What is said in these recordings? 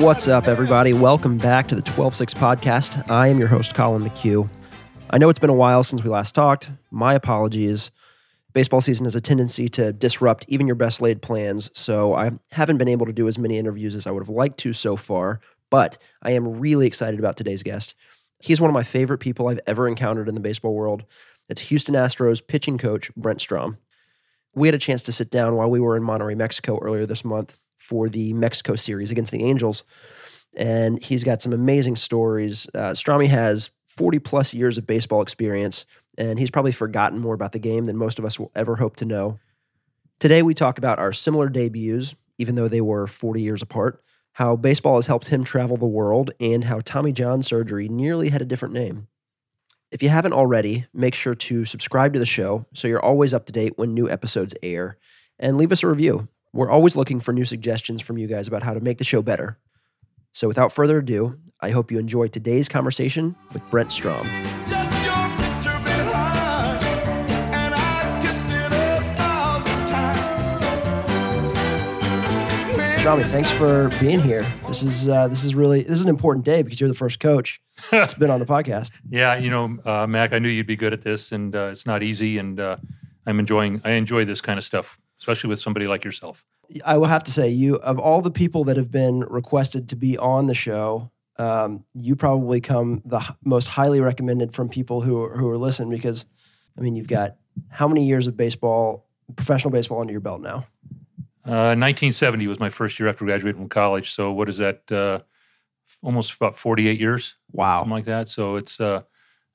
What's up, everybody? Welcome back to the 12 6 podcast. I am your host, Colin McHugh. I know it's been a while since we last talked. My apologies. Baseball season has a tendency to disrupt even your best laid plans, so I haven't been able to do as many interviews as I would have liked to so far, but I am really excited about today's guest. He's one of my favorite people I've ever encountered in the baseball world. It's Houston Astros pitching coach Brent Strom. We had a chance to sit down while we were in Monterrey, Mexico earlier this month for the Mexico series against the Angels. And he's got some amazing stories. Uh, Stromy has 40 plus years of baseball experience, and he's probably forgotten more about the game than most of us will ever hope to know. Today, we talk about our similar debuts, even though they were 40 years apart, how baseball has helped him travel the world, and how Tommy John surgery nearly had a different name. If you haven't already, make sure to subscribe to the show so you're always up to date when new episodes air, and leave us a review. We're always looking for new suggestions from you guys about how to make the show better. So without further ado, I hope you enjoy today's conversation with Brent Strom. Just your picture behind, and I kissed it a thousand times. Stromy, thanks for being here. This is uh, this is really this is an important day because you're the first coach that's been on the podcast. Yeah, you know, uh, Mac, I knew you'd be good at this, and uh, it's not easy. And uh, I'm enjoying. I enjoy this kind of stuff, especially with somebody like yourself. I will have to say, you of all the people that have been requested to be on the show, um, you probably come the h- most highly recommended from people who are, who are listening because, I mean, you've got how many years of baseball, professional baseball under your belt now? Uh, 1970 was my first year after graduating from college. So what is that? Uh, almost about 48 years, Wow. something like that. So it's uh,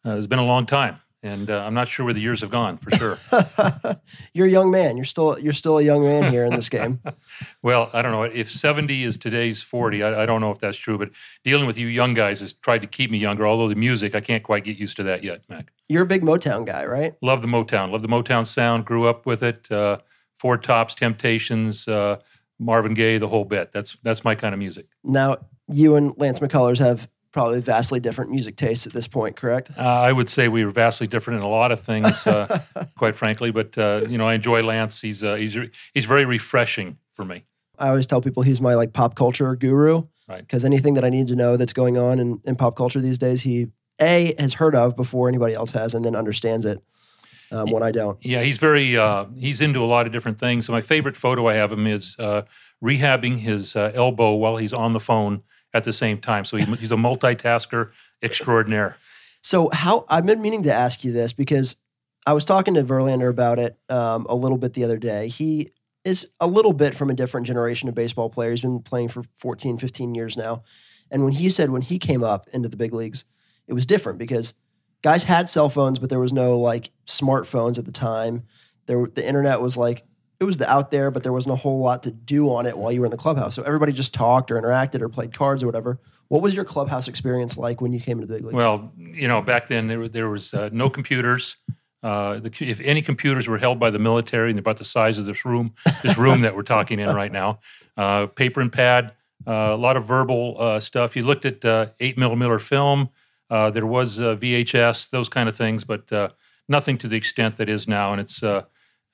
uh, it's been a long time, and uh, I'm not sure where the years have gone for sure. you're a young man. You're still you're still a young man here in this game. well, I don't know if 70 is today's 40. I, I don't know if that's true, but dealing with you young guys has tried to keep me younger. Although the music, I can't quite get used to that yet, Mac. You're a big Motown guy, right? love the Motown. Love the Motown sound. Grew up with it. Uh, Four Tops, Temptations, uh, Marvin Gaye, the whole bit. That's that's my kind of music. Now you and Lance McCullers have probably vastly different music tastes at this point, correct? Uh, I would say we were vastly different in a lot of things, uh, quite frankly. But uh, you know, I enjoy Lance. He's uh, he's he's very refreshing for me. I always tell people he's my like pop culture guru. Right. Because anything that I need to know that's going on in, in pop culture these days, he A has heard of before anybody else has and then understands it um, when I don't. Yeah, he's very uh, he's into a lot of different things. So my favorite photo I have of him is uh, rehabbing his uh, elbow while he's on the phone at the same time. So he, he's a multitasker extraordinaire. So how I've been meaning to ask you this because I was talking to Verlander about it um, a little bit the other day. He is a little bit from a different generation of baseball player. He's been playing for 14, 15 years now. And when he said when he came up into the big leagues, it was different because guys had cell phones, but there was no like smartphones at the time. There, the internet was like it was the out there, but there wasn't a whole lot to do on it while you were in the clubhouse. So everybody just talked or interacted or played cards or whatever. What was your clubhouse experience like when you came into the big leagues? Well, you know, back then there, there was uh, no computers. Uh, the, if any computers were held by the military, and about the size of this room, this room that we're talking in right now, uh, paper and pad, uh, a lot of verbal uh, stuff. You looked at uh, eight millimeter film. There was VHS, those kind of things, but nothing to the extent that is now. And it's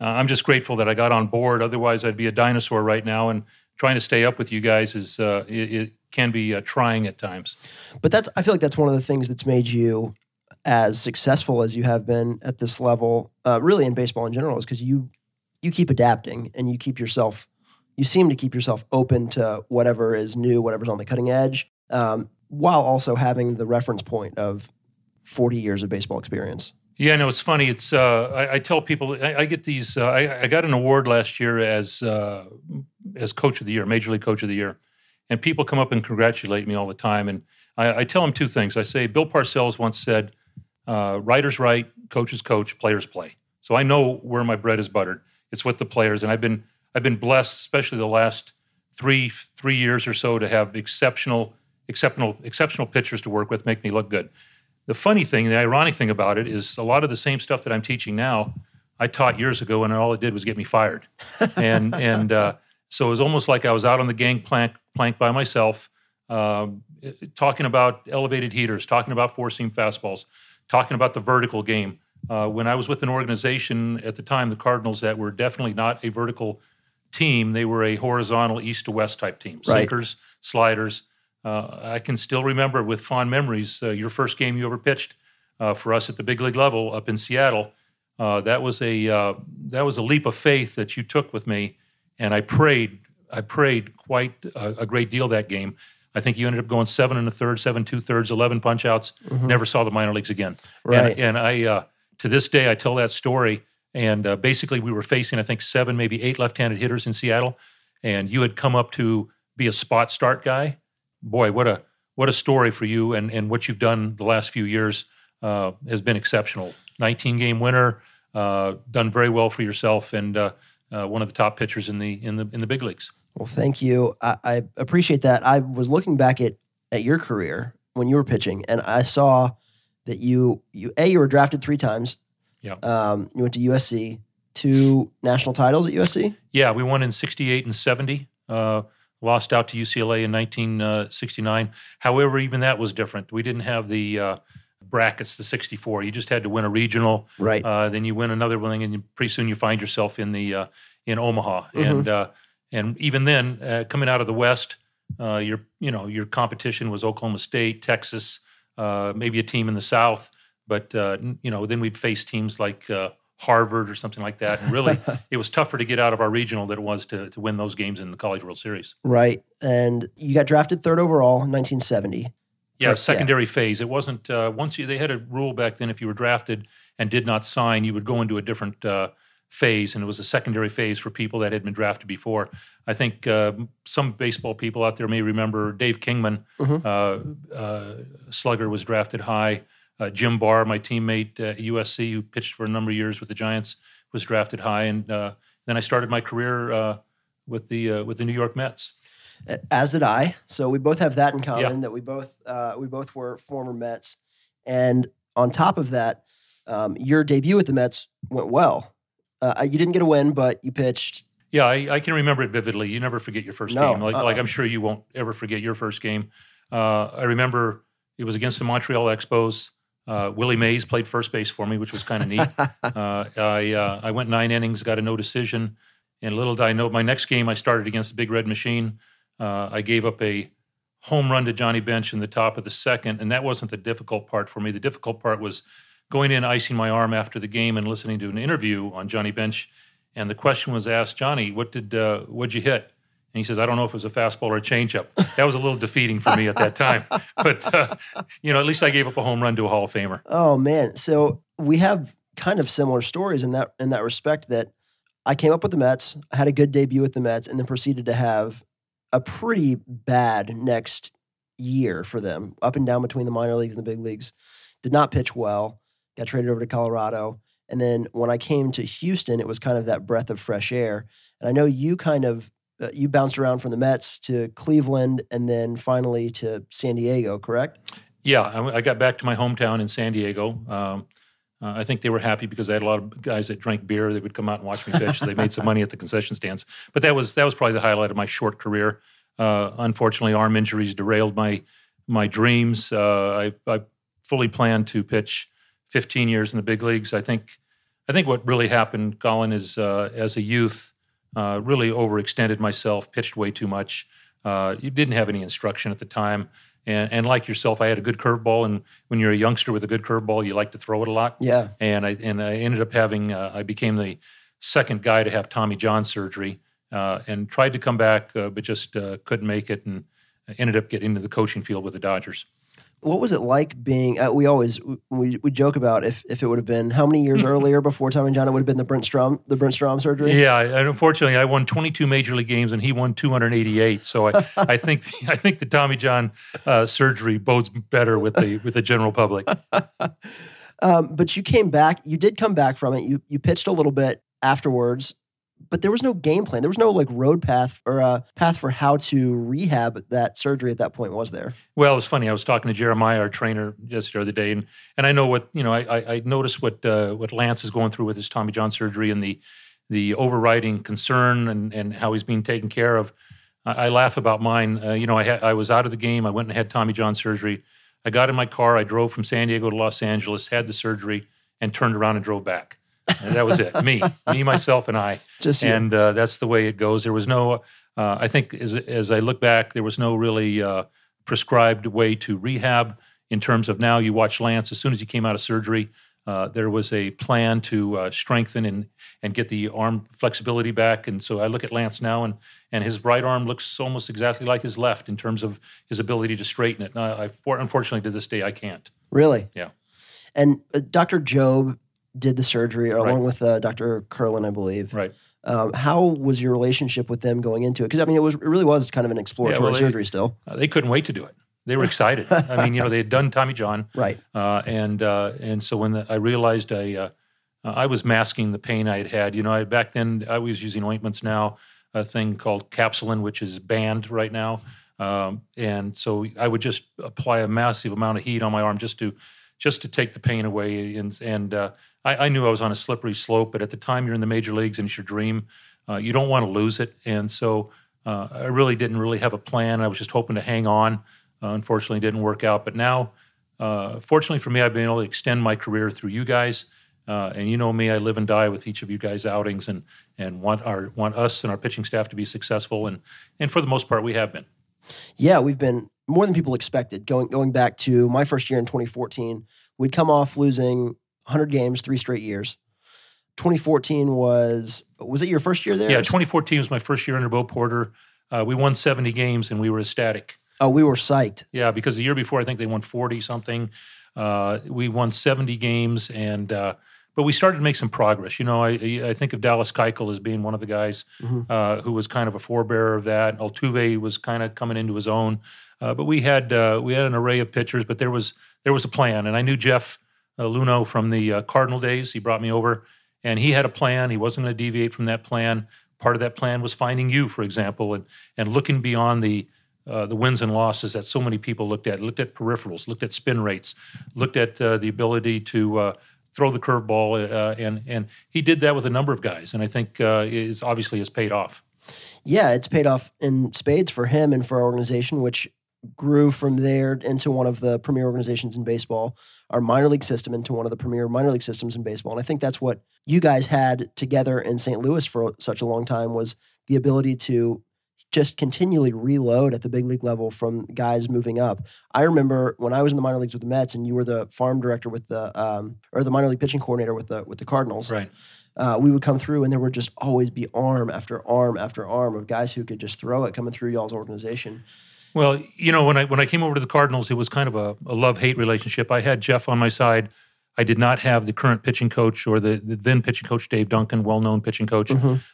uh, I'm just grateful that I got on board. Otherwise, I'd be a dinosaur right now. And trying to stay up with you guys is uh, it, it can be uh, trying at times. But that's I feel like that's one of the things that's made you as successful as you have been at this level, uh, really in baseball in general, is because you you keep adapting and you keep yourself you seem to keep yourself open to whatever is new, whatever's on the cutting edge, um, while also having the reference point of forty years of baseball experience. Yeah, no, it's funny. It's uh, I, I tell people I, I get these. Uh, I, I got an award last year as uh, as coach of the year, major league coach of the year, and people come up and congratulate me all the time. And I, tell them two things. I say Bill Parcells once said, uh, "Writers write, coaches coach, players play." So I know where my bread is buttered. It's with the players, and I've been I've been blessed, especially the last three three years or so, to have exceptional exceptional exceptional pitchers to work with, make me look good the funny thing, the ironic thing about it is a lot of the same stuff that I'm teaching now, I taught years ago, and all it did was get me fired. and and uh, so it was almost like I was out on the gangplank plank by myself, um, talking about elevated heaters, talking about four seam fastballs, talking about the vertical game. Uh, when I was with an organization at the time, the Cardinals, that were definitely not a vertical team, they were a horizontal east to west type team. Right. Sinkers, sliders, uh, I can still remember with fond memories uh, your first game you ever pitched uh, for us at the big league level up in Seattle. Uh, that was a uh, that was a leap of faith that you took with me, and I prayed I prayed quite a, a great deal that game. I think you ended up going seven and a third, seven two thirds, eleven punch outs. Never saw the minor leagues again. Right. And, and I uh, to this day I tell that story. And uh, basically, we were facing I think seven, maybe eight left-handed hitters in Seattle, and you had come up to be a spot start guy. Boy, what a what a story for you, and and what you've done the last few years uh, has been exceptional. 19 game winner, uh, done very well for yourself, and uh, uh, one of the top pitchers in the in the in the big leagues. Well, thank you. I, I appreciate that. I was looking back at at your career when you were pitching, and I saw that you you a you were drafted three times. Yeah. Um, you went to USC, two national titles at USC. Yeah, we won in 68 and 70. Lost out to UCLA in 1969. However, even that was different. We didn't have the uh, brackets, the 64. You just had to win a regional. Right. Uh, then you win another one, and you, pretty soon you find yourself in the uh, in Omaha. Mhm. And uh, and even then, uh, coming out of the West, uh, your you know your competition was Oklahoma State, Texas, uh, maybe a team in the South. But uh, you know, then we'd face teams like uh, Harvard or something like that. And really, it was tougher to get out of our regional than it was to to win those games in the College World Series. right. And you got drafted third overall in 1970. Yeah, Correct, yeah. secondary phase. It wasn't uh, once you. They had a rule back then. If you were drafted and did not sign, you would go into a different uh, phase, and it was a secondary phase for people that had been drafted before. I think uh, some baseball people out there may remember Dave Kingman, Mhm. uh, uh, slugger, was drafted high. Uh, Jim Barr, my teammate at USC, who pitched for a number of years with the Giants, was drafted high, and uh, then I started my career uh, with the uh, with the New York Mets. as did I. So we both have that in common that we both uh, we both were former Mets. And on top of that, um, your debut with the Mets went well. Uh, you didn't get a win, but you pitched. Yeah, I, I can remember it vividly. You never forget your first No, game. Like, uh-uh. like I'm sure you won't ever forget your first game. Uh, I remember it was against the Montreal Expos. Uh, Willie Mays played first base for me, which was kind of neat. uh, I uh, I went nine innings, got a no decision, and little did I know, my next game I started against the Big Red Machine. Uh, I gave up a home run to Johnny Bench in the top of the second, and that wasn't the difficult part for me. The difficult part was going in, icing my arm after the game, and listening to an interview on Johnny Bench. And the question was asked, Johnny, what did uh, what'd you hit? And he says, I don't know if it was a fastball or a changeup. That was a little defeating for me at that time. But uh, you know, at least I gave up a home run to a Hall of Famer. Oh man! So we have kind of similar stories in that in that respect. That I came up with the Mets, I had a good debut with the Mets, and then proceeded to have a pretty bad next year for them, up and down between the minor leagues and the big leagues. Did not pitch well. Got traded over to Colorado, and then when I came to Houston, it was kind of that breath of fresh air. And I know you kind of uh, you bounced around from the Mets to Cleveland, and then finally to San Diego. Correct? Yeah, I, I got back to my hometown in San Diego. Um, uh, I think they were happy because I had a lot of guys that drank beer. They would come out and watch me pitch. they made some money at the concession stands. But that was that was probably the highlight of my short career. Uh, unfortunately, arm injuries derailed my my dreams. Uh, I, I fully planned to pitch 15 years in the big leagues. I think I think what really happened, Colin, is uh, as a youth, uh, really overextended myself, pitched way too much. Uh, you didn't have any instruction at the time. And, and like yourself, I had a good curveball. And when you're a youngster with a good curveball, you like to throw it a lot. Yeah. And I and I ended up having uh, I became the second guy to have Tommy John surgery uh, and tried to come back, uh, but just uh, couldn't make it, and ended up getting into the coaching field with the Dodgers. What was it like being uh, we always we, we joke about if if it would have been how many years earlier before Tommy John it would have been the Brent Strom the Brent Strom surgery Yeah, and unfortunately, I won 22 major league games, and he won 288. So I, I think I think the Tommy John uh, surgery bodes better with the with the general public. um, but you came back you did come back from it you you pitched a little bit afterwards but there was no game plan there was no like road path or a path for how to rehab that surgery at that point was there Well, it was funny. I was talking to Jeremiah, our trainer, just the other day, and and I know what you know. I I, noticed what uh, what Lance is going through with his Tommy John surgery and the the overriding concern and and how he's being taken care of. I, I laugh about mine. Uh, you know, I had, I was out of the game. I went and had Tommy John surgery. I got in my car. I drove from San Diego to Los Angeles, had the surgery, and turned around and drove back. And that was it. me, me, myself, and I just you. and uh, that's the way it goes. There was no, uh, I think, as as I look back, there was no really uh, prescribed way to rehab in terms of now you watch Lance as soon as he came out of surgery. Uh, there was a plan to uh, strengthen and and get the arm flexibility back, and so I look at Lance now, and and his right arm looks almost exactly like his left in terms of his ability to straighten it. Now, I, for, unfortunately, to this day, I can't. Really? Yeah. And uh, Dr. Jobe did the surgery along with uh, Dr. Kerlan, I believe. Right. Um, how was your relationship with them going into it? Because I mean, it was it really was kind of an exploratory well, they- surgery still, Uh, they couldn't wait to do it. They were excited. I mean, you know, they had done Tommy John, right? uh, and uh, and so when the, I realized I uh, I was masking the pain I had had. You know, I, back then I was using ointments. Now a thing called Capsolin, which is banned right now, um, and so I would just apply a massive amount of heat on my arm just to just to take the pain away. And and uh, I, I knew I was on a slippery slope, but at the time you're in the major leagues and it's your dream, uh, you don't want to lose it. And so uh, I really didn't really have a plan. I was just hoping to hang on. Uh, unfortunately, didn't work out. But now, uh, fortunately for me, I've been able to extend my career through you guys. Uh, and you know me, I live and die with each of you guys' outings, and and want our want us and our pitching staff to be successful. And and for the most part, we have been. Yeah, we've been more than people expected. Going going back to my first year in 2014, we'd come off losing 100 games three straight years. 2014 was was it your first year there? Yeah, 2014 was my first year under Bo Porter. Uh, we won 70 games, and we were ecstatic. Oh, we were psyched. Yeah, because the year before, I think they won 40 something. Uh, we won 70 games, and uh, but we started to make some progress. You know, I I think of Dallas Keuchel as being one of the guys Mhm. uh, who was kind of a forebearer of that. Altuve was kind of coming into his own, uh, but we had uh, we had an array of pitchers, but there was there was a plan, and I knew Jeff Luhnow from the uh, Cardinal days. He brought me over, and he had a plan. He wasn't going to deviate from that plan. Part of that plan was finding you, for example, and and looking beyond the uh, the wins and losses that so many people looked at, looked at peripherals, looked at spin rates, looked at uh, the ability to uh, throw the curveball, uh, and and he did that with a number of guys, and I think uh, is obviously has paid off. Yeah, it's paid off in spades for him and for our organization, which grew from there into one of the premier organizations in baseball, our minor league system into one of the premier minor league systems in baseball. And I think that's what you guys had together in St. Louis for such a long time was the ability to just continually reload at the big league level from guys moving up. I remember when I was in the minor leagues with the Mets and you were the farm director with the um, or the minor league pitching coordinator with the with the Cardinals Right. uh, we would come through and there would just always be arm after arm after arm of guys who could just throw it coming through y'all's organization. Well, you know, when I when I came over to the Cardinals, it was kind of a, a love hate relationship. I had Jeff on my side. I did not have the current pitching coach or the, the then pitching coach Dave Duncan, well known pitching coach.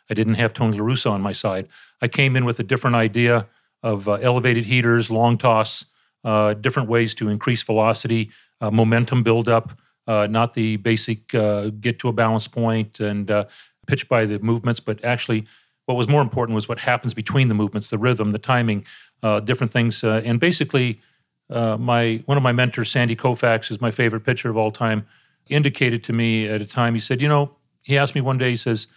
I didn't have Tony La Russa on my side. I came in with a different idea of uh, elevated heaters, long toss, uh, different ways to increase velocity, uh, momentum buildup, uh, not the basic uh, get to a balance point and uh, pitch by the movements, but actually what was more important was what happens between the movements, the rhythm, the timing, uh, different things. Uh, and basically, uh, my one of my mentors, Sandy Koufax, is my favorite pitcher of all time, indicated to me at a time. He said, "You know," he asked me one day. He says,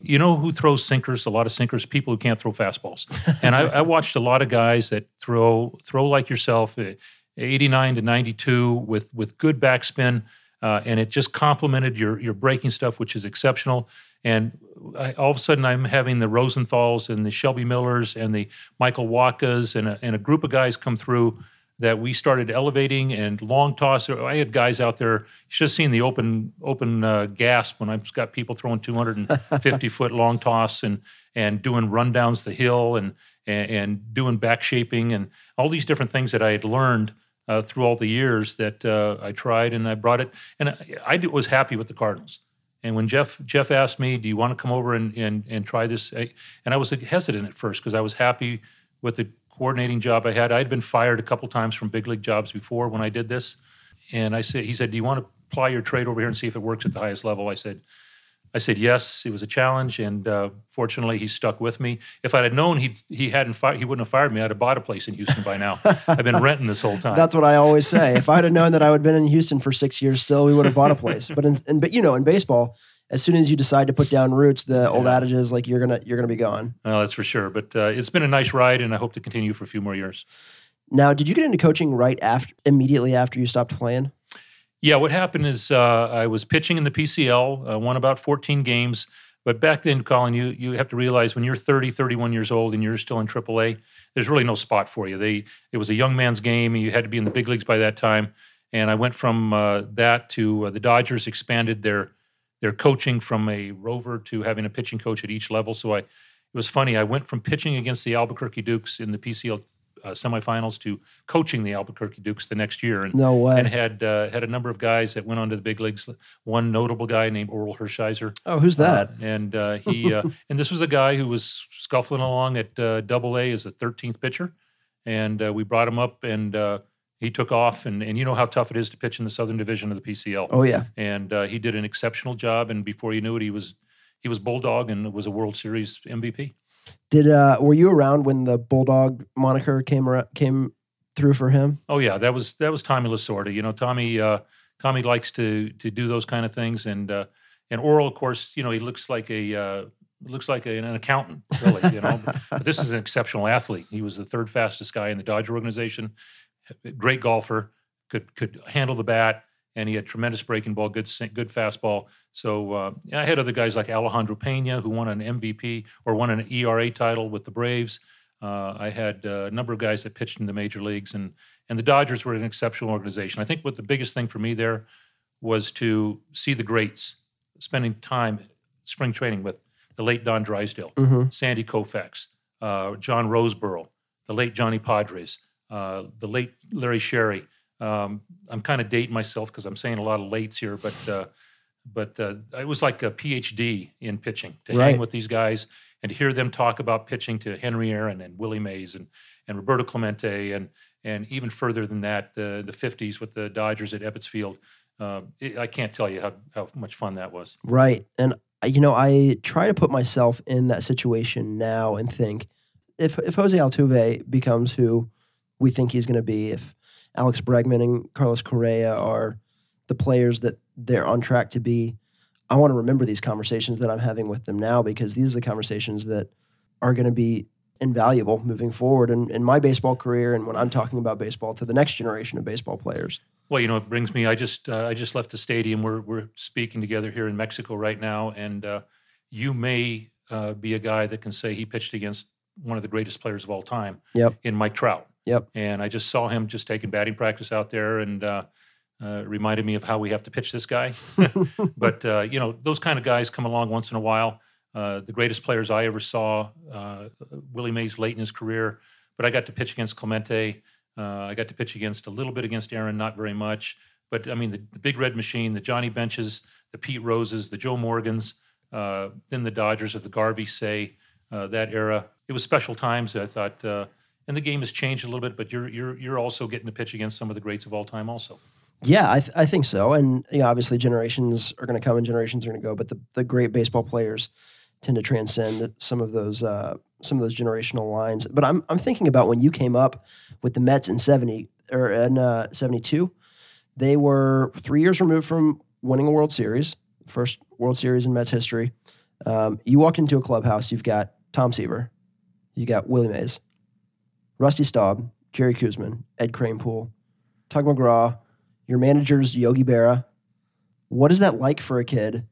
"You know who throws sinkers? A lot of sinkers. People who can't throw fastballs." and I, I watched a lot of guys that throw throw like yourself, uh, 89 to 92 with with good backspin. Uh, and it just complemented your your breaking stuff, which is exceptional. And I, all of a sudden, I'm having the Rosenthals and the Shelby Millers and the Michael Wachas and a, and a group of guys come through that we started elevating and long toss. I had guys out there. You should have seen the open open uh, gasp when I've got people throwing 250 foot long toss and and doing rundowns the hill and, and and doing back shaping and all these different things that I had learned uh, through all the years that uh, I tried and I brought it. And I, I was happy with the Cardinals. And when Jeff Jeff asked me, "Do you want to come over and and, and try this?" I, and I was hesitant at first because I was happy with the coordinating job I had. I'd been fired a couple times from big league jobs before when I did this. And I said, he said, "Do you want to apply your trade over here and see if it works at the highest level?" I said, I said yes. It was a challenge, and uh, fortunately, he stuck with me. If I had known he he hadn't fired, he wouldn't have fired me. I'd have bought a place in Houston by now. I've been renting this whole time. That's what I always say. if I'd have known that I would have been in Houston for six years still, we would have bought a place. But in, in but you know, in baseball, as soon as you decide to put down roots, the old Yeah. adage is like you're gonna you're gonna be gone. well, that's for sure. But uh, it's been a nice ride, and I hope to continue for a few more years. Now, did you get into coaching right after immediately after you stopped playing? Yeah, what happened is uh, I was pitching in the PCL, uh, won about 14 games. But back then, Colin, you you have to realize when you're 30, 31 years old and you're still in AAA, there's really no spot for you. They it was a young man's game. and You had to be in the big leagues by that time. And I went from uh, that to uh, the Dodgers expanded their their coaching from a rover to having a pitching coach at each level. So I it was funny. I went from pitching against the Albuquerque Dukes in the PCL uh, semifinals to coaching the Albuquerque Dukes the next year. And No way. and had uh, had a number of guys that went on to the big leagues. One notable guy named Orel Hershiser. oh, who's that? Uh, and uh, he uh, and this was a guy who was scuffling along at uh, Double A as a 13th pitcher, and uh, we brought him up, and uh, he took off. And and you know how tough it is to pitch in the Southern Division of the PCL. oh yeah. And uh, he did an exceptional job. And before you knew it, he was he was bulldog and was a World Series MVP. Did uh were you around when the Bulldog moniker came ar- came through for him? Oh yeah, that was that was Tommy Lasorda. You know, Tommy uh, Tommy likes to to do those kind of things, and uh, and Orel, of course, you know, he looks like a uh, looks like a, an accountant, really. You know, but, but this is an exceptional athlete. He was the third fastest guy in the Dodger organization. Great golfer, could could handle the bat, and he had tremendous breaking ball, good good fastball. So uh, I had other guys like Alejandro Pena, who won an MVP or won an ERA title with the Braves. Uh, I had uh, a number of guys that pitched in the major leagues, and and the Dodgers were an exceptional organization. I think what the biggest thing for me there was to see the greats, spending time spring training with the late Don Drysdale, Mm-hmm. Sandy Koufax, uh, John Roseboro, the late Johnny Podres, uh, the late Larry Sherry. Um, I'm kind of dating myself because I'm saying a lot of lates here, but uh, but uh, it was like a PhD in pitching to Right. hang with these guys and to hear them talk about pitching to Henry Aaron and Willie Mays and and Roberto Clemente and and even further than that, the the 50s with the Dodgers at Ebbets Field. Uh, it, I can't tell you how, how much fun that was. Right. And uh, you know, I try to put myself in that situation now and think if if Jose Altuve becomes who we think he's going to be, if Alex Bregman and Carlos Correa are the players that they're on track to be, I want to remember these conversations that I'm having with them now because these are the conversations that are going to be invaluable moving forward in, in my baseball career and when I'm talking about baseball to the next generation of baseball players. Well, you know, it brings me. I just uh, I just left the stadium. We're we're speaking together here in Mexico right now, and uh, you may uh, be a guy that can say he pitched against one of the greatest players of all time Yep. in Mike Trout. Yep. And I just saw him just taking batting practice out there, and uh, uh, reminded me of how we have to pitch this guy. but uh, you know, those kind of guys come along once in a while. Uh, the greatest players I ever saw, uh, Willie Mays late in his career, but I got to pitch against Clemente. Uh, I got to pitch against a little bit against Aaron, not very much. But I mean, the, the Big Red Machine, the Johnny Benches, the Pete Roses, the Joe Morgans, then the Dodgers of the Garvey Cey, that era. It was special times. I thought, and the game has changed a little bit, but you're you're you're also getting to pitch against some of the greats of all time, also. Yeah, I, th- I think so. And you know, obviously, generations are going to come and generations are going to go. But the, the great baseball players tend to transcend some of those uh, some of those generational lines. But I'm I'm thinking about when you came up with the Mets in seventy or in uh, seventy two. They were three years removed from winning a World Series, first World Series in Mets history. Um, you walk into a clubhouse, you've got Tom Seaver, you got Willie Mays, Rusty Staub, Jerry Koosman, Ed Kranepool, Tug McGraw, your manager's Yogi Berra. What is that like for a kid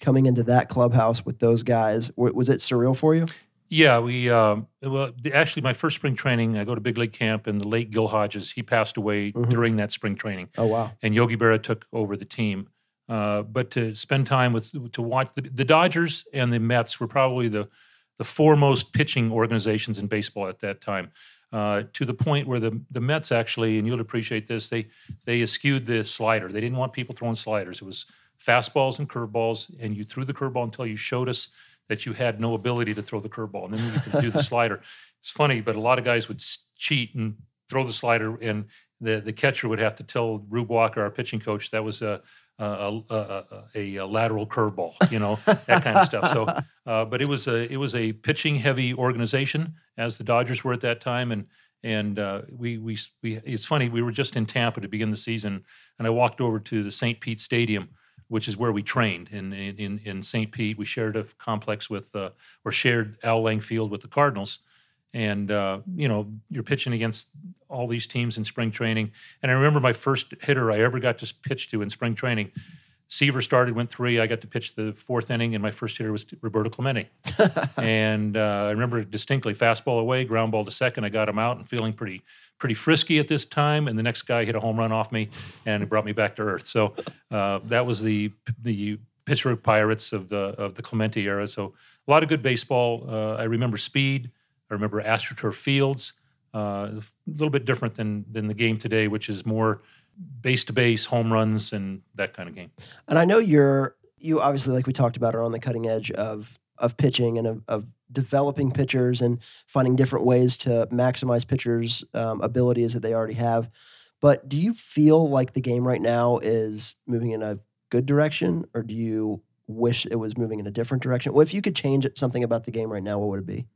coming into that clubhouse with those guys? Was it surreal for you? Yeah, we um, well actually my first spring training. I go to big league camp, and the late Gil Hodges he passed away Mhm. during that spring training, Oh wow! and Yogi Berra took over the team. Uh, but to spend time with to watch the, the Dodgers and the Mets were probably the the foremost pitching organizations in baseball at that time. Uh, to the point where the the Mets actually, and you'll appreciate this, they they eschewed the slider. They didn't want people throwing sliders. It was fastballs and curveballs, and you threw the curveball until you showed us that you had no ability to throw the curveball, and then you could do the slider. It's funny, but a lot of guys would cheat and throw the slider, and the the catcher would have to tell Rube Walker, our pitching coach, that was a a, a, a, a lateral curveball, you know that kind of stuff. So, uh, but it was a it was a pitching heavy organization as the Dodgers were at that time, and and uh, we, we we it's funny we were just in Tampa to begin the season, and I walked over to the St. Pete Stadium, which is where we trained in in in St. Pete. We shared a complex with uh, or shared Al Lang Field with the Cardinals, and uh, you know you're pitching against all these teams in spring training. And I remember my first hitter I ever got to pitch to in spring training. Seaver started, went three. I got to pitch the fourth inning, and my first hitter was Roberto Clemente. and uh, I remember distinctly fastball away, ground ball to second. I got him out and feeling pretty pretty frisky at this time. And the next guy hit a home run off me, and it brought me back to earth. So uh, that was the the Pittsburgh Pirates of the of the Clemente era. So a lot of good baseball. Uh, I remember speed. I remember AstroTurf fields. Uh, a little bit different than than the game today, which is more base to base, home runs, and that kind of game. And I know you're you obviously like we talked about are on the cutting edge of of pitching and of, of developing pitchers and finding different ways to maximize pitchers' um, abilities that they already have. But do you feel like the game right now is moving in a good direction, or do you wish it was moving in a different direction? Well, if you could change something about the game right now, what would it be?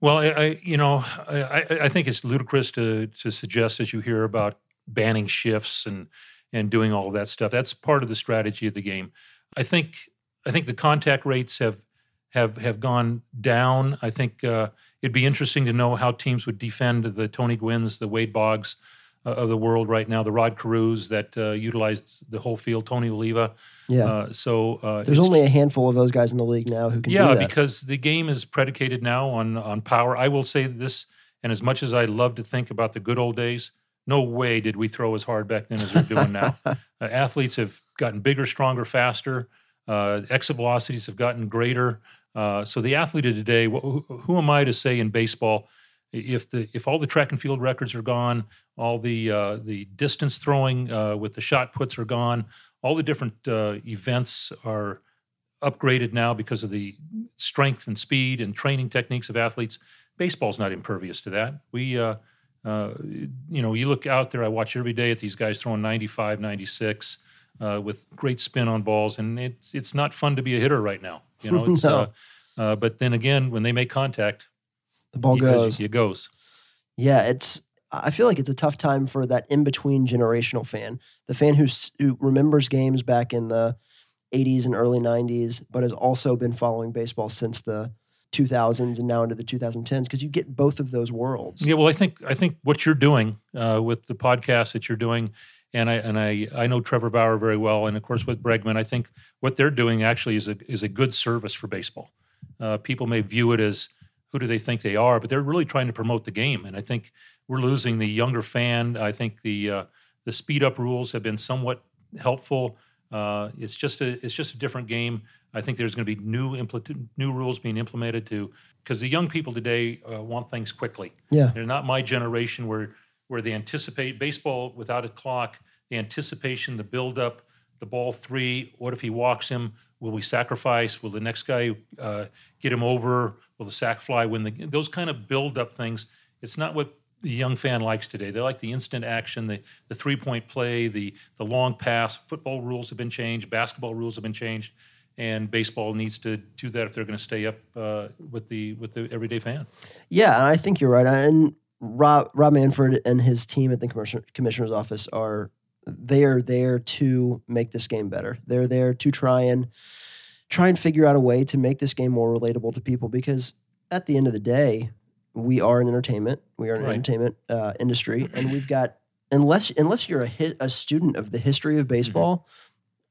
Well, I, I you know, I, I- think it's ludicrous to to suggest as you hear about banning shifts and and doing all of that stuff. That's part of the strategy of the game. I think I think the contact rates have have have gone down. I think uh, it'd be interesting to know how teams would defend the Tony Gwynns, the Wade Boggs of the world right now, the Rod Carews that uh, utilized the whole field, Tony Oliva. Yeah, Uh, so uh, there's only a handful of those guys in the league now who can yeah, do that. because the game is predicated now on on power. I will say this, and as much as I love to think about the good old days, no way did we throw as hard back then as we're doing now. Uh, athletes have gotten bigger, stronger, faster. Uh, exit velocities have gotten greater. Uh, so the athlete of today, wh- who am I to say in baseball? If the if all the track and field records are gone, all the uh, the distance throwing uh, with the shot puts are gone, all the different uh, events are upgraded now because of the strength and speed and training techniques of athletes. Baseball's not impervious to that. We, uh, uh, you know, you look out there, I watch every day at these guys throwing 95, 96 uh, with great spin on balls, and it's, it's not fun to be a hitter right now. You know, it's, No. uh, uh, but then again, when they make contact, the ball it goes. It goes. Yeah, it's. I feel like it's a tough time for that in between generational fan, the fan who's, who remembers games back in the 80s and early 90s, but has also been following baseball since the 2000s and now into the 2010s because you get both of those worlds. Yeah, well, I think I think what you're doing uh, with the podcast that you're doing, and I and I I know Trevor Bauer very well, and of course with Bregman, I think what they're doing actually is a is a good service for baseball. Uh, people may view it as who do they think they are, but they're really trying to promote the game, and I think we're losing the younger fan. I think the uh, the speed up rules have been somewhat helpful. Uh, it's just a it's just a different game. I think there's going to be new impl- new rules being implemented to because the young people today uh, want things quickly. Yeah. They're not my generation where where they anticipate baseball without a clock, the anticipation, the buildup, the ball three. What if he walks him? Will we sacrifice? Will the next guy uh, get him over? Will the sack fly win the those kind of build up things? It's not what the young fan likes today. They like the instant action, the the three point play, the the long pass. Football rules have been changed. Basketball rules have been changed, and baseball needs to do that if they're going to stay up uh, with the with the everyday fan. Yeah, I think you're right. And Rob Rob Manfred and his team at the commissioner's office are they are there to make this game better. They're there to try and try and figure out a way to make this game more relatable to people because at the end of the day, we are an entertainment. We are an Right. entertainment uh, industry, and we've got unless unless you're a a student of the history of baseball,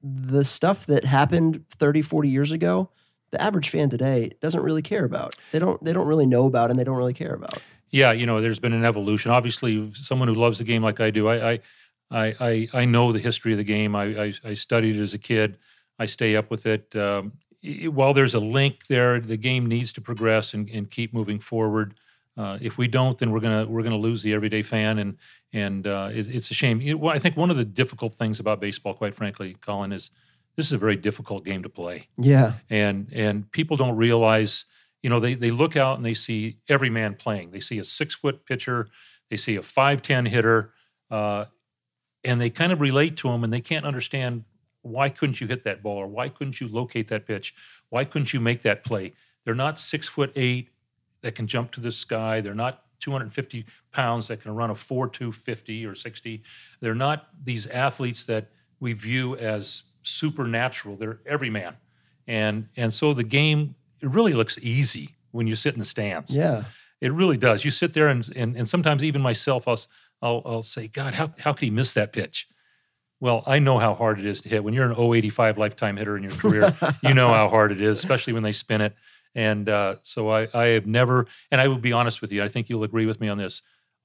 the stuff that happened 30, 40 years ago, the average fan today doesn't really care about. They don't they don't really know about and they don't really care about. Yeah, you know, there's been an evolution. Obviously, someone who loves the game like I do, I I I, I, I know the history of the game. I, I, I studied it as a kid. I stay up with it. Um, i- while there's a link there, the game needs to progress and, and keep moving forward. Uh, if we don't, then we're gonna we're gonna lose the everyday fan, and and uh, it's, it's a shame. Know, well, I think one of the difficult things about baseball, quite frankly, Colin, is this is a very difficult game to play Yeah. and and people don't realize you know they they look out and they see every man playing they see a six foot pitcher they see a 5'10 hitter uh, and they kind of relate to him and they can't understand why couldn't you hit that ball or why couldn't you locate that pitch? Why couldn't you make that play? They're not six foot eight that can jump to the sky. They're not 250 pounds that can run a 4 250 or 60 they're not these athletes that we view as supernatural. They're every man. And and so the game it really looks easy when you sit in the stands. Yeah. it really does. You sit there and and, and sometimes even myself I'll, I'll i'll say god how, how could he miss that pitch Well, I know how hard it is to hit. When you're an 085 lifetime hitter in your career, you know how hard it is, especially when they spin it. And uh, so I, I have never, and I will be honest with you, I think you'll agree with me on this.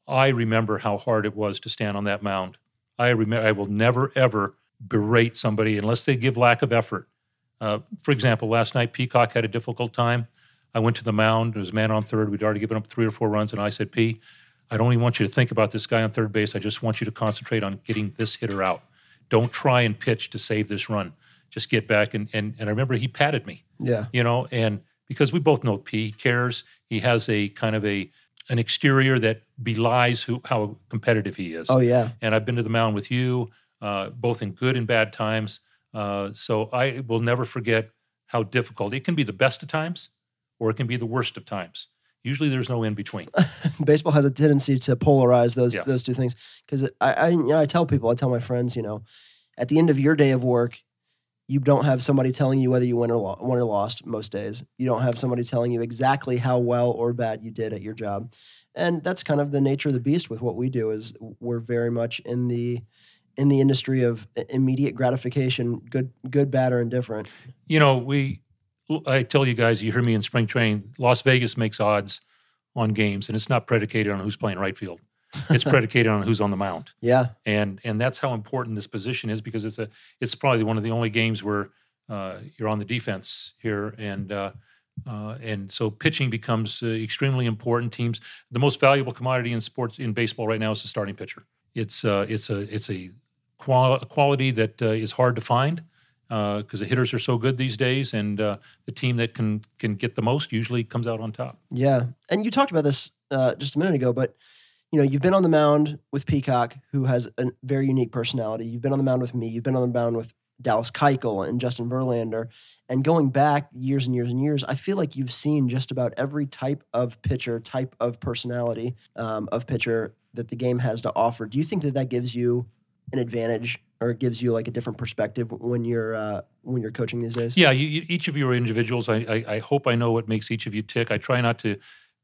I remember how hard it was to stand on that mound. I remember, I will never ever berate somebody unless they give lack of effort. Uh, for example, last night Peacock had a difficult time. I went to the mound. There was a man on third. We'd already given up three or four runs, and I said, "P, I don't even want you to think about this guy on third base. I just want you to concentrate on getting this hitter out. Don't try and pitch to save this run. Just get back." And and, and I remember he patted me Yeah. you know, and because we both know P cares, he has a kind of a an exterior that belies who how competitive he is. Oh yeah. And I've been to the mound with you, uh, both in good and bad times. Uh, so I will never forget how difficult it can be. The best of times, or it can be the worst of times. Usually, there's no in between. baseball has a tendency to polarize those Yes. those two things because I I, you know, I tell people I tell my friends you know at the end of your day of work you don't have somebody telling you whether you win or lo- won or lost most days you don't have somebody telling you exactly how well or bad you did at your job and that's kind of the nature of the beast with what we do is we're very much in the in the industry of immediate gratification good good bad or indifferent you know, we, I tell you guys, you hear me in spring training, Las Vegas makes odds on games, and it's not predicated on who's playing right field. It's predicated on who's on the mound. yeah and and that's how important this position is because it's a it's probably one of the only games where uh, you're on the defense here and uh, uh, and so pitching becomes uh, extremely important. Teams the most valuable commodity in sports in baseball right now is the starting pitcher. It's uh, it's a it's a qual- quality that uh, is hard to find because the hitters are so good these days, and uh, the team that can can get the most usually comes out on top. Yeah, and you talked about this uh, just a minute ago, but you know you've been on the mound with Peacock, who has a very unique personality. You've been on the mound with me. You've been on the mound with Dallas Keuchel and Justin Verlander, and going back years and years and years, I feel like you've seen just about every type of pitcher, type of personality um, of pitcher that the game has to offer. Do you think that that gives you an advantage, or gives you like a different perspective when you're uh, when you're coaching these days? Yeah, you, you, each of you are individuals. I, I, I hope I know what makes each of you tick. I try not to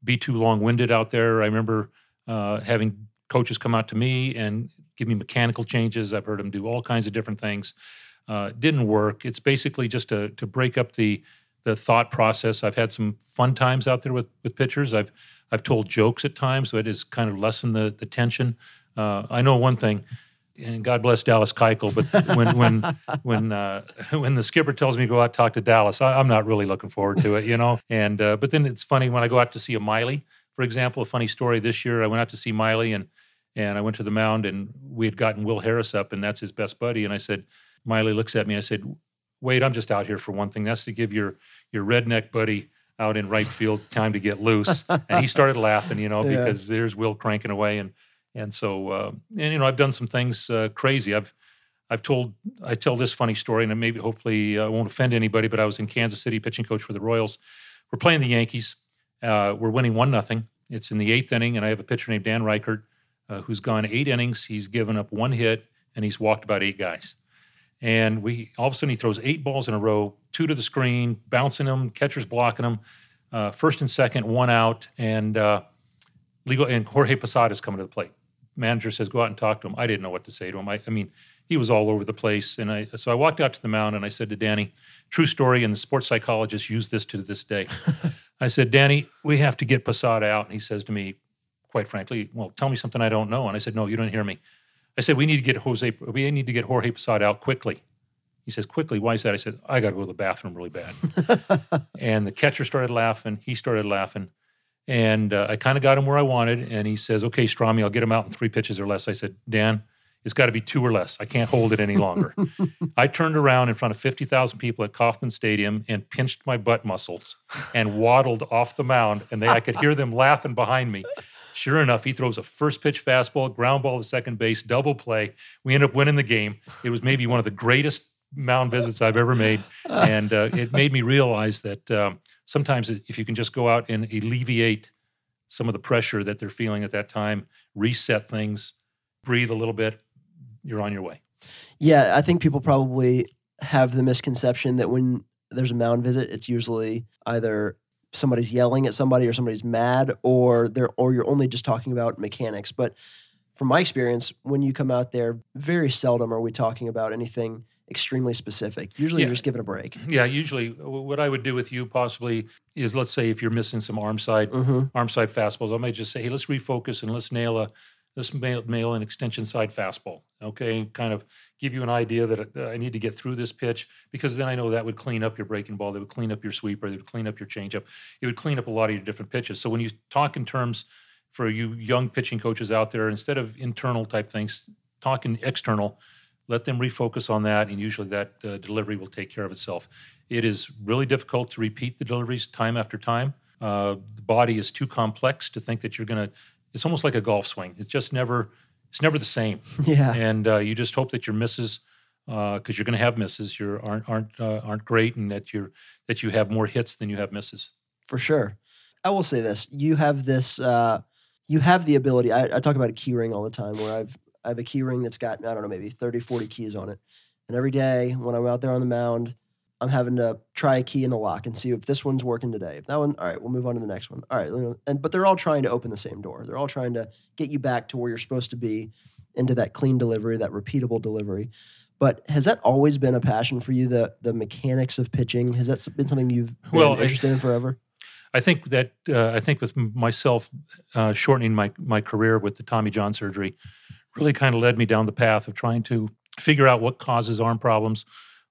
be too long winded out there. I remember uh, having coaches come out to me and give me mechanical changes. I've heard them do all kinds of different things. Uh, didn't work. It's basically just to to break up the the thought process. I've had some fun times out there with with pitchers. I've I've told jokes at times, so it has kind of lessened the the tension. Uh, I know one thing, and God bless Dallas Keuchel, but when when when uh, when the skipper tells me to go out talk to Dallas, I, I'm not really looking forward to it, you know. And uh, but then it's funny when I go out to see a Miley, for example. A funny story this year, I went out to see Miley and and I went to the mound and we had gotten Will Harris up, and that's his best buddy. And I said, Miley looks at me and I said, Wait, I'm just out here for one thing. That's to give your your redneck buddy out in right field time to get loose. and he started laughing, you know, Yeah. because there's Will cranking away and and so uh, and you know I've done some things uh, crazy. I've I've told I tell this funny story, and maybe hopefully I won't offend anybody. But I was in Kansas City pitching coach for the Royals. We're playing the Yankees. Uh, we're winning one nothing. It's in the eighth inning, and I have a pitcher named Dan Reichert uh, who's gone eight innings. He's given up one hit, and he's walked about eight guys. And we all of a sudden he throws eight balls in a row, two to the screen, bouncing them, catcher's blocking them. Uh, first and second, one out, and uh, legal and Jorge Posada is coming to the plate. Manager says, "Go out and talk to him." I didn't know what to say to him. I, I mean, he was all over the place, and I so I walked out to the mound and I said to Danny, "True story," and the sports psychologists use this to this day. I said, "Danny, we have to get Posada out," and he says to me, quite frankly, "Well, tell me something I don't know." And I said, "No, you don't hear me." I said, "We need to get Jose. We need to get Jorge Posada out quickly." He says, "Quickly? Why is that?" I said, "I got to go to the bathroom really bad." and the catcher started laughing. He started laughing. And uh, I kind of got him where I wanted. And he says, okay, Stromy, I'll get him out in three pitches or less. I said, Dan, it's got to be two or less. I can't hold it any longer. I turned around in front of 50,000 people at Kauffman Stadium and pinched my butt muscles and waddled off the mound. And they, I could hear them laughing behind me. Sure enough, he throws a first pitch fastball, ground ball to second base, double play. We end up winning the game. It was maybe one of the greatest mound visits I've ever made. And uh, it made me realize that um, sometimes if you can just go out and alleviate some of the pressure that they're feeling at that time, reset things, breathe a little bit, you're on your way. Yeah, I think people probably have the misconception that when there's a mound visit, it's usually either somebody's yelling at somebody or somebody's mad or they're or you're only just talking about mechanics. But from my experience, when you come out there, very seldom are we talking about anything extremely specific. Usually, Yeah. you're just a break. Yeah, usually what I would do with you possibly is let's say if you're missing some arm side hmm arm side fastballs, I might just say, hey, let's refocus and let's nail a let's nail, nail an extension side fastball. Okay, kind of give you an idea that uh, I need to get through this pitch because then I know that would clean up your breaking ball, that would clean up your sweeper, that would clean up your changeup, it would clean up a lot of your different pitches. So when you talk in terms for you young pitching coaches out there, instead of internal type things, talking external. Let them refocus on that, and usually that uh, delivery will take care of itself. It is really difficult to repeat the deliveries time after time. Uh, the body is too complex to think that you're going to. It's almost like a golf swing. It's just never. It's never the same, Yeah. and uh, you just hope that your misses, because you're going to have misses, you aren't aren't uh, aren't great, and that you're that you have more hits than you have misses. for sure. I will say this: you have this, uh, you have the ability. I, I talk about a key ring all the time, where I've I have a key ring that's got I don't know maybe 30, 40 keys on it, and every day when I'm out there on the mound, I'm having to try a key in the lock and see if this one's working today. If that one, all right, we'll move on to the next one. All right, and but they're all trying to open the same door. They're all trying to get you back to where you're supposed to be, into that clean delivery, that repeatable delivery. But has that always been a passion for you? The the mechanics of pitching has that been something you've been Well, I- interested in forever? I think that uh, I think with myself uh, shortening my my career with the Tommy John surgery really kind of led me down the path of trying to figure out what causes arm problems,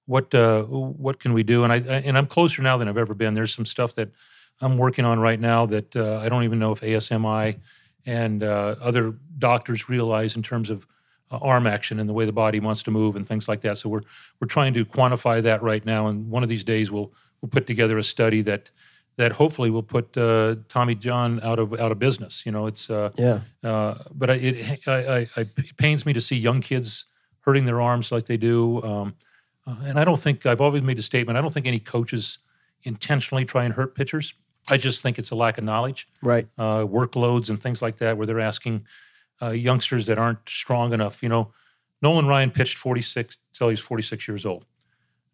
what uh, what can we do, and I and I'm closer now than I've ever been. There's some stuff that I'm working on right now that uh, I don't even know if ASMI and uh, other doctors realize in terms of uh, arm action and the way the body wants to move and things like that. So we're we're trying to quantify that right now, and one of these days we'll we'll put together a study that that hopefully will put uh, Tommy John out of out of business. You know, it's uh, Yeah. uh, but I, it, I, I, I, it pains me to see young kids hurting their arms like they do. Um, uh, and I don't think I've always made a statement. I don't think any coaches intentionally try and hurt pitchers. I just think it's a lack of knowledge, Right. uh, workloads, and things like that, where they're asking uh, youngsters that aren't strong enough. You know, Nolan Ryan pitched 46 till he's 46 years old.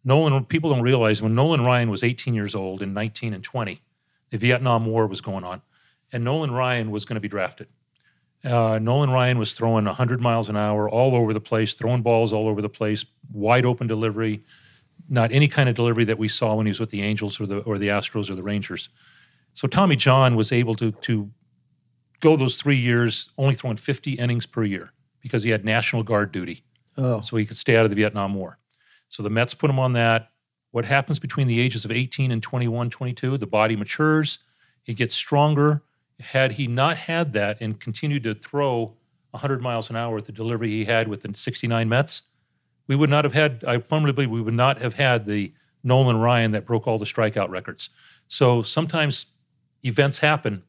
Nolan, people don't realize when Nolan Ryan was 18 years old in 19 and 20, the Vietnam War was going on, and Nolan Ryan was going to be drafted. Uh, Nolan Ryan was throwing 100 miles an hour all over the place, throwing balls all over the place, wide open delivery, not any kind of delivery that we saw when he was with the Angels or the or the Astros or the Rangers. So Tommy John was able to to go those three years only throwing 50 innings per year because he had National Guard duty Oh. so he could stay out of the Vietnam War. So the Mets put him on that. What happens between the ages of 18 and 21, 22? The body matures, it gets stronger. Had he not had that and continued to throw 100 miles an hour at the delivery he had with the 69 Mets, we would not have had, I firmly believe, we would not have had the Nolan Ryan that broke all the strikeout records. So sometimes events happen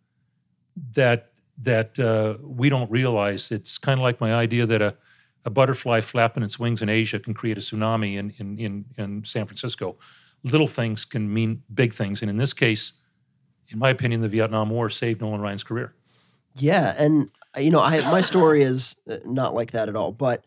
that that uh, we don't realize. It's kind of like my idea that a, a butterfly flapping its wings in Asia can create a tsunami in, in, in, in San Francisco. Little things can mean big things. And in this case, in my opinion, the Vietnam War saved Nolan Ryan's career. Yeah, and uh, you know, I my story is uh, not like that at all. But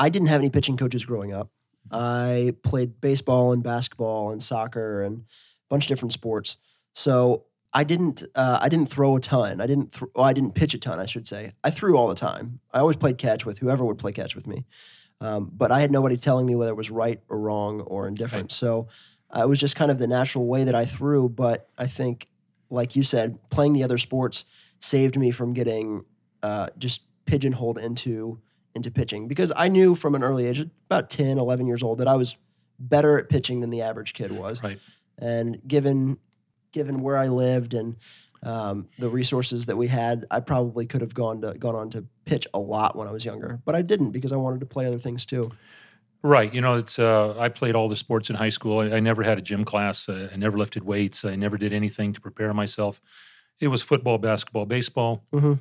I didn't have any pitching coaches growing up. I played baseball and basketball and soccer and a bunch of different sports. So I didn't uh, I didn't throw a ton. I didn't th- well, I didn't pitch a ton. I should say. I threw all the time. I always played catch with whoever would play catch with me. Um, but I had nobody telling me whether it was right or wrong or indifferent. So uh, it was just kind of the natural way that I threw. But I think, like you said, playing the other sports saved me from getting uh, just pigeonholed into into pitching because I knew from an early age, about 10, 11 years old, that I was better at pitching than the average kid was. Right. And given given where I lived and um, the resources that we had, I probably could have gone to gone on to pitch a lot when I was younger, but I didn't because I wanted to play other things too. Right. You know, it's uh, I played all the sports in high school. I, I never had a gym class. Uh, I never lifted weights. I never did anything to prepare myself. It was football, basketball, baseball, Mhm.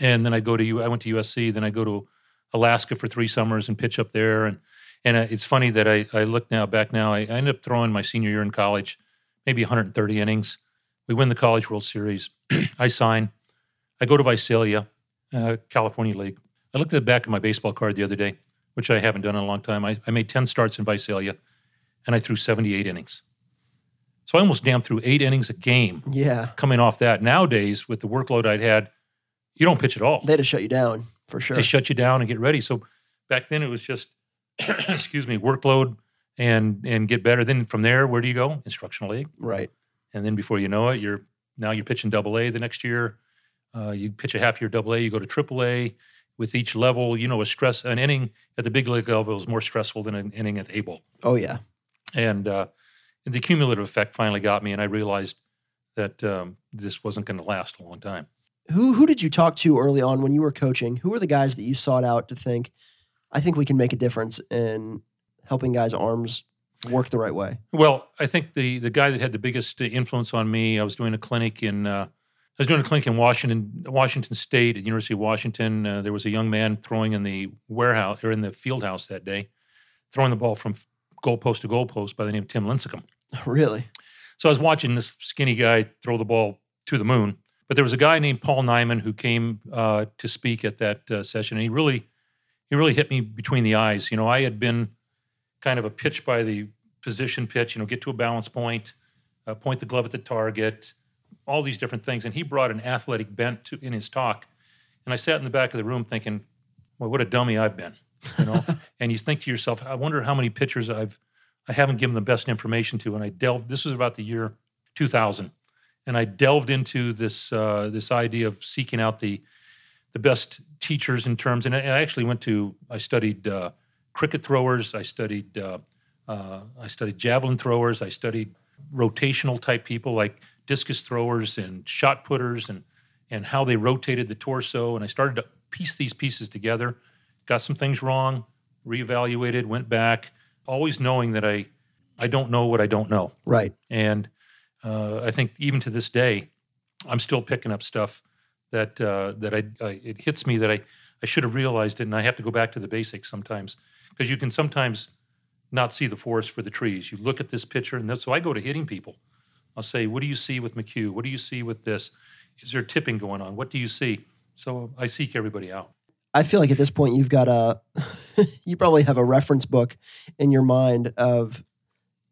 and then I go to U. I went to USC. Then I go to Alaska for three summers and pitch up there. And and uh, it's funny that I I look now back now. I, I ended up throwing my senior year in college, maybe 130 innings. We win the College World Series. I sign. I go to Visalia, uh, California League. I looked at the back of my baseball card the other day which I haven't done in a long time. I, I made 10 starts in Visalia and I threw 78 innings. So I almost damn threw eight innings a game Yeah, coming off that. Nowadays, with the workload I'd had, you don't pitch at all. They'd to shut you down. for sure. They shut you down and get ready. So back then it was just, excuse me, workload and and get better. Then from there, where do you go? Instructional league, right. and then before you know it, you're now you're pitching double A the next year. Uh, you pitch a half year double A, you go to triple A. With each level, you know, a stress an inning at the big league level is more stressful than an inning at the A ball. Oh yeah. And uh, the cumulative effect finally got me, and I realized that um, this wasn't going to last a long time. Who who did you talk to early on when you were coaching? Who were the guys that you sought out to think, I think we can make a difference in helping guys' arms work the right way? Well, I think the the guy that had the biggest influence on me, I was doing a clinic in uh, I was doing a clinic in Washington Washington State at the University of Washington. Uh, there was a young man throwing in the warehouse or in the field house that day, throwing the ball from goalpost to goalpost by the name of Tim Lincecum. Really? So I was watching this skinny guy throw the ball to the moon. But there was a guy named Paul Nyman who came uh, to speak at that uh, session, and he really, he really hit me between the eyes. You know, I had been kind of a pitch by the position pitch. You know, get to a balance point, uh, point the glove at the target, all these different things. And he brought an athletic bent to, in his talk. And I sat in the back of the room thinking, well, what a dummy I've been. You know, and you think to yourself, I wonder how many pitchers I've I haven't given the best information to. And I delved. This was about the year 2000, and I delved into this uh, this idea of seeking out the the best teachers in terms. And I I actually went to. I studied uh, cricket throwers. I studied. Uh, uh, I studied javelin throwers. I studied rotational type people like discus throwers and shot putters and and how they rotated the torso. And I started to piece these pieces together. Got some things wrong. Reevaluated. Went back. Always knowing that I I don't know what I don't know. Right. And uh, I think even to this day, I'm still picking up stuff that uh, that I, I it hits me that I I should have realized it, and I have to go back to the basics sometimes because you can sometimes not see the forest for the trees. You look at this picture, and so I go to hitting people. I'll say, "What do you see with McHugh? What do you see with this? Is there tipping going on? What do you see?" So I seek everybody out. I feel like at this point you've got a, you probably have a reference book in your mind of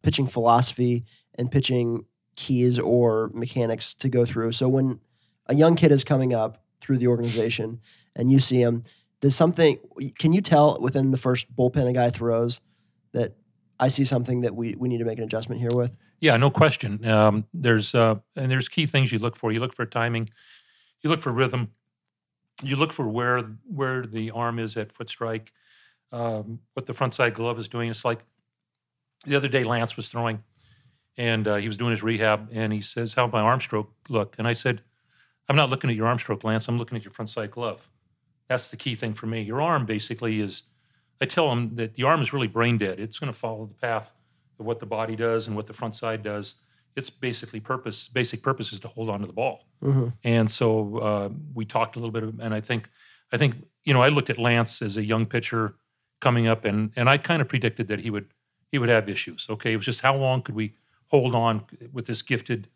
pitching philosophy and pitching keys or mechanics to go through. So when a young kid is coming up through the organization and you see him, does something, can you tell within the first bullpen a guy throws that I see something that we, we need to make an adjustment here with? Yeah, no question. Um, there's uh, and there's key things you look for. You look for timing, you look for rhythm, you look for where where the arm is at foot strike, um, what the front side glove is doing. It's like the other day Lance was throwing, and uh, he was doing his rehab, and he says, "How my arm stroke look?" And I said, "I'm not looking at your arm stroke, Lance. I'm looking at your front side glove. That's the key thing for me. Your arm basically is." I tell them that the arm is really brain dead. It's going to follow the path of what the body does and what the front side does. Its basically purpose, basic purpose, is to hold on to the ball. Mm-hmm. And so uh, we talked a little bit, of, and I think, I think you know, I looked at Lance as a young pitcher coming up, and and I kind of predicted that he would he would have issues. Okay, it was just how long could we hold on with this gifted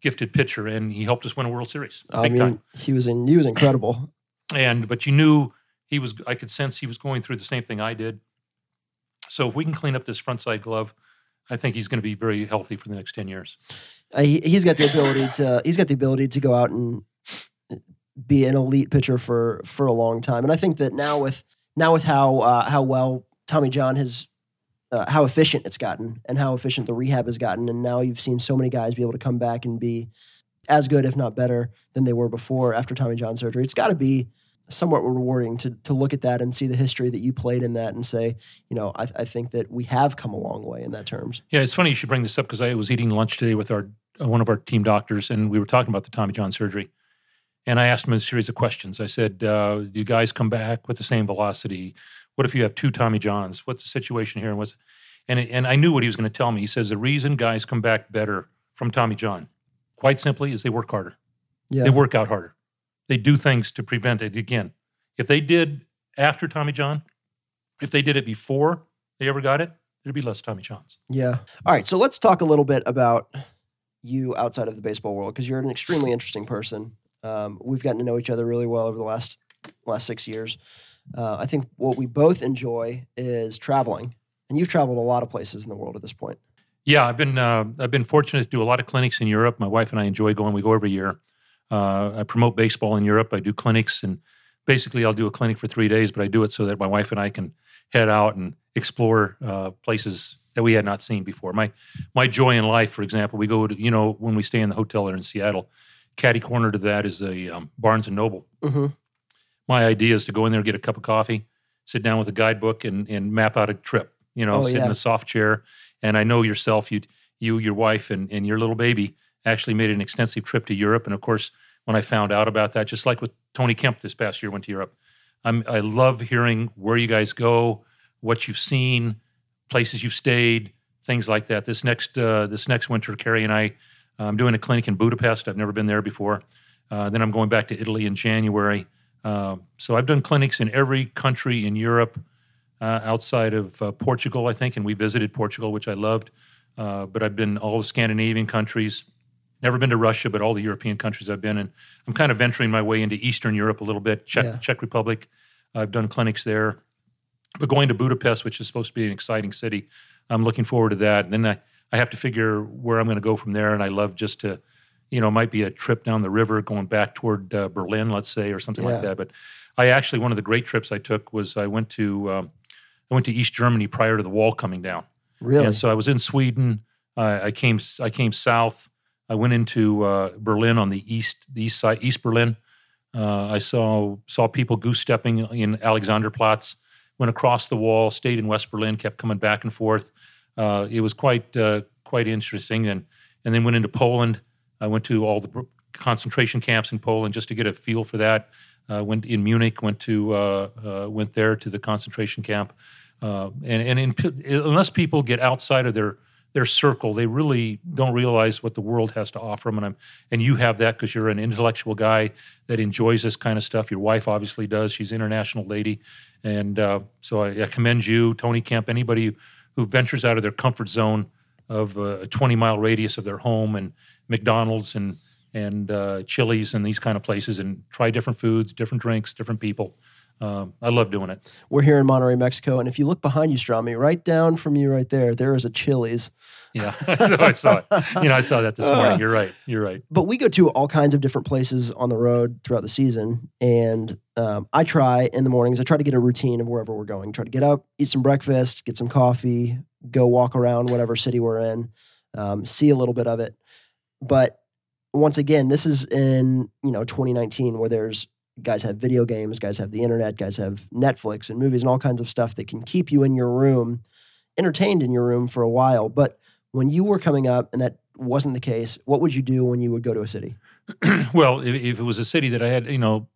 gifted pitcher, and he helped us win a World Series, I mean, time. he was in, he was incredible. And but you knew he was. I could sense he was going through the same thing I did. So if we can clean up this front side glove, I think he's going to be very healthy for the next ten years. Uh, he, he's got the ability to he's got the ability to go out and be an elite pitcher for for a long time. And I think that now with now with how uh, how well Tommy John has uh, how efficient it's gotten and how efficient the rehab has gotten, and now you've seen so many guys be able to come back and be as good, if not better, than they were before after Tommy John surgery. It's got to be somewhat rewarding to to look at that and see the history that you played in that and say, you know, I, I think that we have come a long way in that terms. Yeah, it's funny you should bring this up because I was eating lunch today with our uh, one of our team doctors, and we were talking about the Tommy John surgery. And I asked him a series of questions. I said, uh, "Do you guys come back with the same velocity? What if you have two Tommy Johns? What's the situation here?" And what's and it, and I knew what he was going to tell me. He says the reason guys come back better from Tommy John, quite simply, is they work harder. Yeah, They work out harder. They do things to prevent it again. If they did after Tommy John, if they did it before they ever got it, there'd be less Tommy Johns. Yeah. All right. So let's talk a little bit about you outside of the baseball world because you're an extremely interesting person. Um, we've gotten to know each other really well over the last last six years. Uh, I think what we both enjoy is traveling, and you've traveled a lot of places in the world at this point. Yeah, I've been uh, I've been fortunate to do a lot of clinics in Europe. My wife and I enjoy going. We go every year. Uh, I promote baseball in Europe. I do clinics, and basically I'll do a clinic for three days, but I do it so that my wife and I can head out and explore uh, places that we had not seen before. My my joy in life, for example, we go to you know when we stay in the hotel there in Seattle, caddy corner to that is a um, Barnes and Noble. hmm My idea is to go in there, get a cup of coffee, sit down with a guidebook, and and map out a trip. You know, Oh, sit yeah. in a soft chair. And I know yourself, you you your wife and and your little baby actually made an extensive trip to Europe. And of course, when I found out about that, just like with Tony Kemp this past year, went to Europe. I'm, I love hearing where you guys go, what you've seen, places you've stayed, things like that. This next uh, this next winter, Carrie and I, I'm doing a clinic in Budapest. I've never been there before. Uh, then I'm going back to Italy in January. Uh, so I've done clinics in every country in Europe, uh, outside of uh, Portugal, I think, and we visited Portugal, which I loved. Uh, but I've been all the Scandinavian countries. Never been to Russia, but all the European countries I've been in. I'm kind of venturing my way into Eastern Europe a little bit. Czech, Yeah. Czech Republic, I've done clinics there. But going to Budapest, which is supposed to be an exciting city, I'm looking forward to that. And then I, I have to figure where I'm going to go from there. And I love just to, you know, it might be a trip down the river going back toward uh, Berlin, let's say, or something Yeah. like that. But I actually, one of the great trips I took was I went to, um, I went to East Germany prior to the wall coming down. Really? And so I was in Sweden. Uh, I came I came south. I went into uh, Berlin on the east the east side East Berlin. Uh, I saw saw people goose stepping in Alexanderplatz. Went across the wall, stayed in West Berlin, kept coming back and forth. Uh, it was quite uh, quite interesting, and and then went into Poland. I went to all the concentration camps in Poland just to get a feel for that. Uh, went in Munich, went to uh, went there to the concentration camp, and and in, unless people get outside of their their circle, they really don't realize what the world has to offer them. And I'm, and you have that because you're an intellectual guy that enjoys this kind of stuff. Your wife obviously does. She's an international lady, and uh, so I, I commend you, Tony Kemp, anybody who, who ventures out of their comfort zone of uh, a 20 mile radius of their home and McDonald's and and uh, Chili's and these kind of places and try different foods, different drinks, different people. Um, I love doing it. We're here in Monterrey, Mexico, and if you look behind you, Stromy, right down from you, right there, there is a Chili's. Yeah, I saw it. You know, I saw that this morning. You're right. You're right. But we go to all kinds of different places on the road throughout the season, and um, I try in the mornings. I try to get a routine of wherever we're going. Try to get up, eat some breakfast, get some coffee, go walk around whatever city we're in, um, see a little bit of it. But once again, this is in you know 2019 where there's guys have video games, guys have the internet, guys have Netflix and movies and all kinds of stuff that can keep you in your room, entertained in your room for a while. But when you were coming up and that wasn't the case, what would you do when you would go to a city? well, if, if it was a city that I had, you know,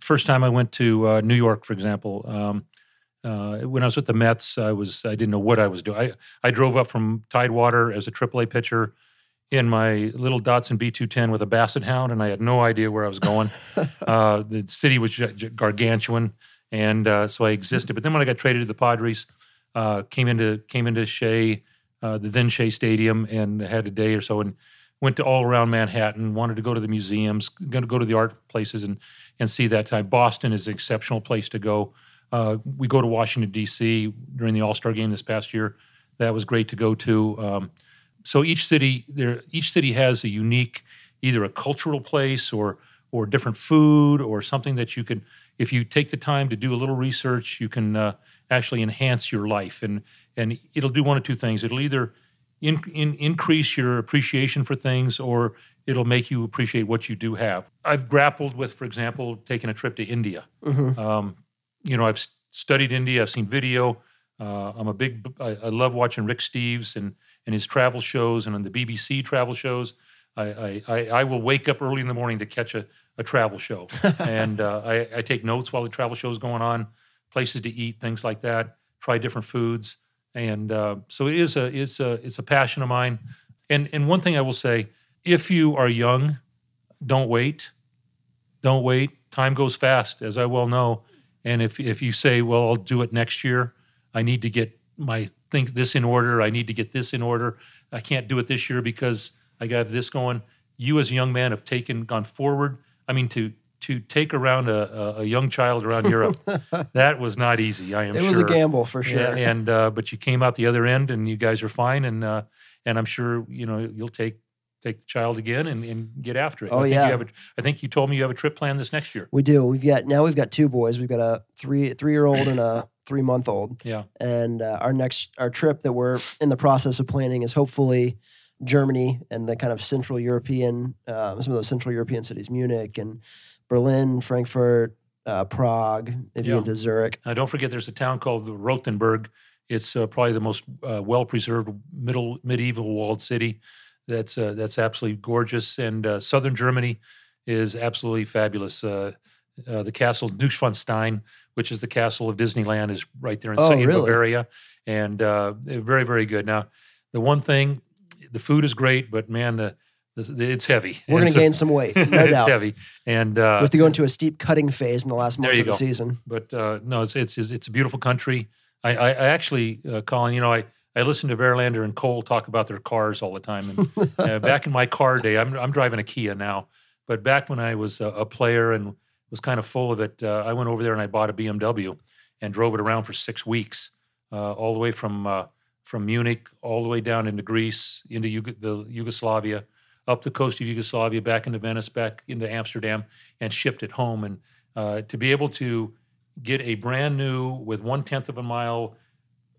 first time I went to uh, New York, for example, um, uh, when I was with the Mets, I was I didn't know what I was doing. I, I drove up from Tidewater as a AAA pitcher in my little Datsun B210 with a Basset Hound, and I had no idea where I was going. uh, the city was gargantuan, and uh, so I existed. But then when I got traded to the Padres, uh, came into came into Shea, uh, the then Shea Stadium, and had a day or so, and went to all around Manhattan. Wanted to go to the museums, going to go to the art places, and and see that time. Boston is an exceptional place to go. Uh, we go to Washington D.C. during the All Star game this past year. That was great to go to. Um, so each city there, each city has a unique, either a cultural place or or different food or something that you can, if you take the time to do a little research, you can uh, actually enhance your life and and it'll do one of two things. It'll either in, in, increase your appreciation for things or it'll make you appreciate what you do have. I've grappled with, for example, taking a trip to India. Mm-hmm. Um, you know, I've studied India. I've seen video. Uh, I'm a big. I, I love watching Rick Steves and and his travel shows and on the BBC travel shows. I I, I, I will wake up early in the morning to catch a, a travel show, and uh, I, I take notes while the travel show is going on, places to eat, things like that. Try different foods, and uh, so it is a it's a it's a passion of mine. And and one thing I will say, if you are young, don't wait don't wait. Time goes fast, as I well know. And if if you say, "Well, I'll do it next year," I need to get my think this in order. I need to get this in order. I can't do it this year because I got this going. You, as a young man, have taken gone forward. I mean, to to take around a, a, a young child around Europe, that was not easy. I am It sure. was a gamble for sure. Yeah, and uh, but you came out the other end, and you guys are fine, and uh, and I'm sure you know you'll take take the child again and, and get after it. Oh, I think yeah. You have a, I think you told me you have a trip planned this next year. We do. We've got now we've got two boys. We've got a three three year old and a three month old. Yeah. And uh, our next our trip that we're in the process of planning is hopefully Germany and the kind of Central European um, some of those Central European cities, Munich and Berlin, Frankfurt, uh, Prague, maybe Yeah. into Zurich. Uh, don't forget, there's a town called Rothenburg. It's uh, probably the most uh, well preserved middle medieval walled city. That's uh, that's absolutely gorgeous. And uh, southern Germany is absolutely fabulous. Uh, the castle Neuschwanstein, which is the castle of Disneyland, is right there in, Oh, really? Bavaria, and uh, very very good. Now, the one thing, the food is great, but man, the, the it's heavy. We're going to so- gain some weight, no it's doubt. heavy, and We uh, have to go into a steep cutting phase in the last month of the season. but uh, no, it's it's it's a beautiful country. I, I, I actually, uh, Collin, you know, I, I listen to Verlander and Cole talk about their cars all the time. And uh, back in my car day, I'm I'm driving a Kia now, but back when I was a, a player and was kind of full of it, uh, I went over there and I bought a BMW and drove it around for six weeks, uh, all the way from uh, from Munich all the way down into Greece, into Yug- the Yugoslavia, up the coast of Yugoslavia, back into Venice, back into Amsterdam, and shipped it home. And uh, to be able to get a brand new with one tenth of a mile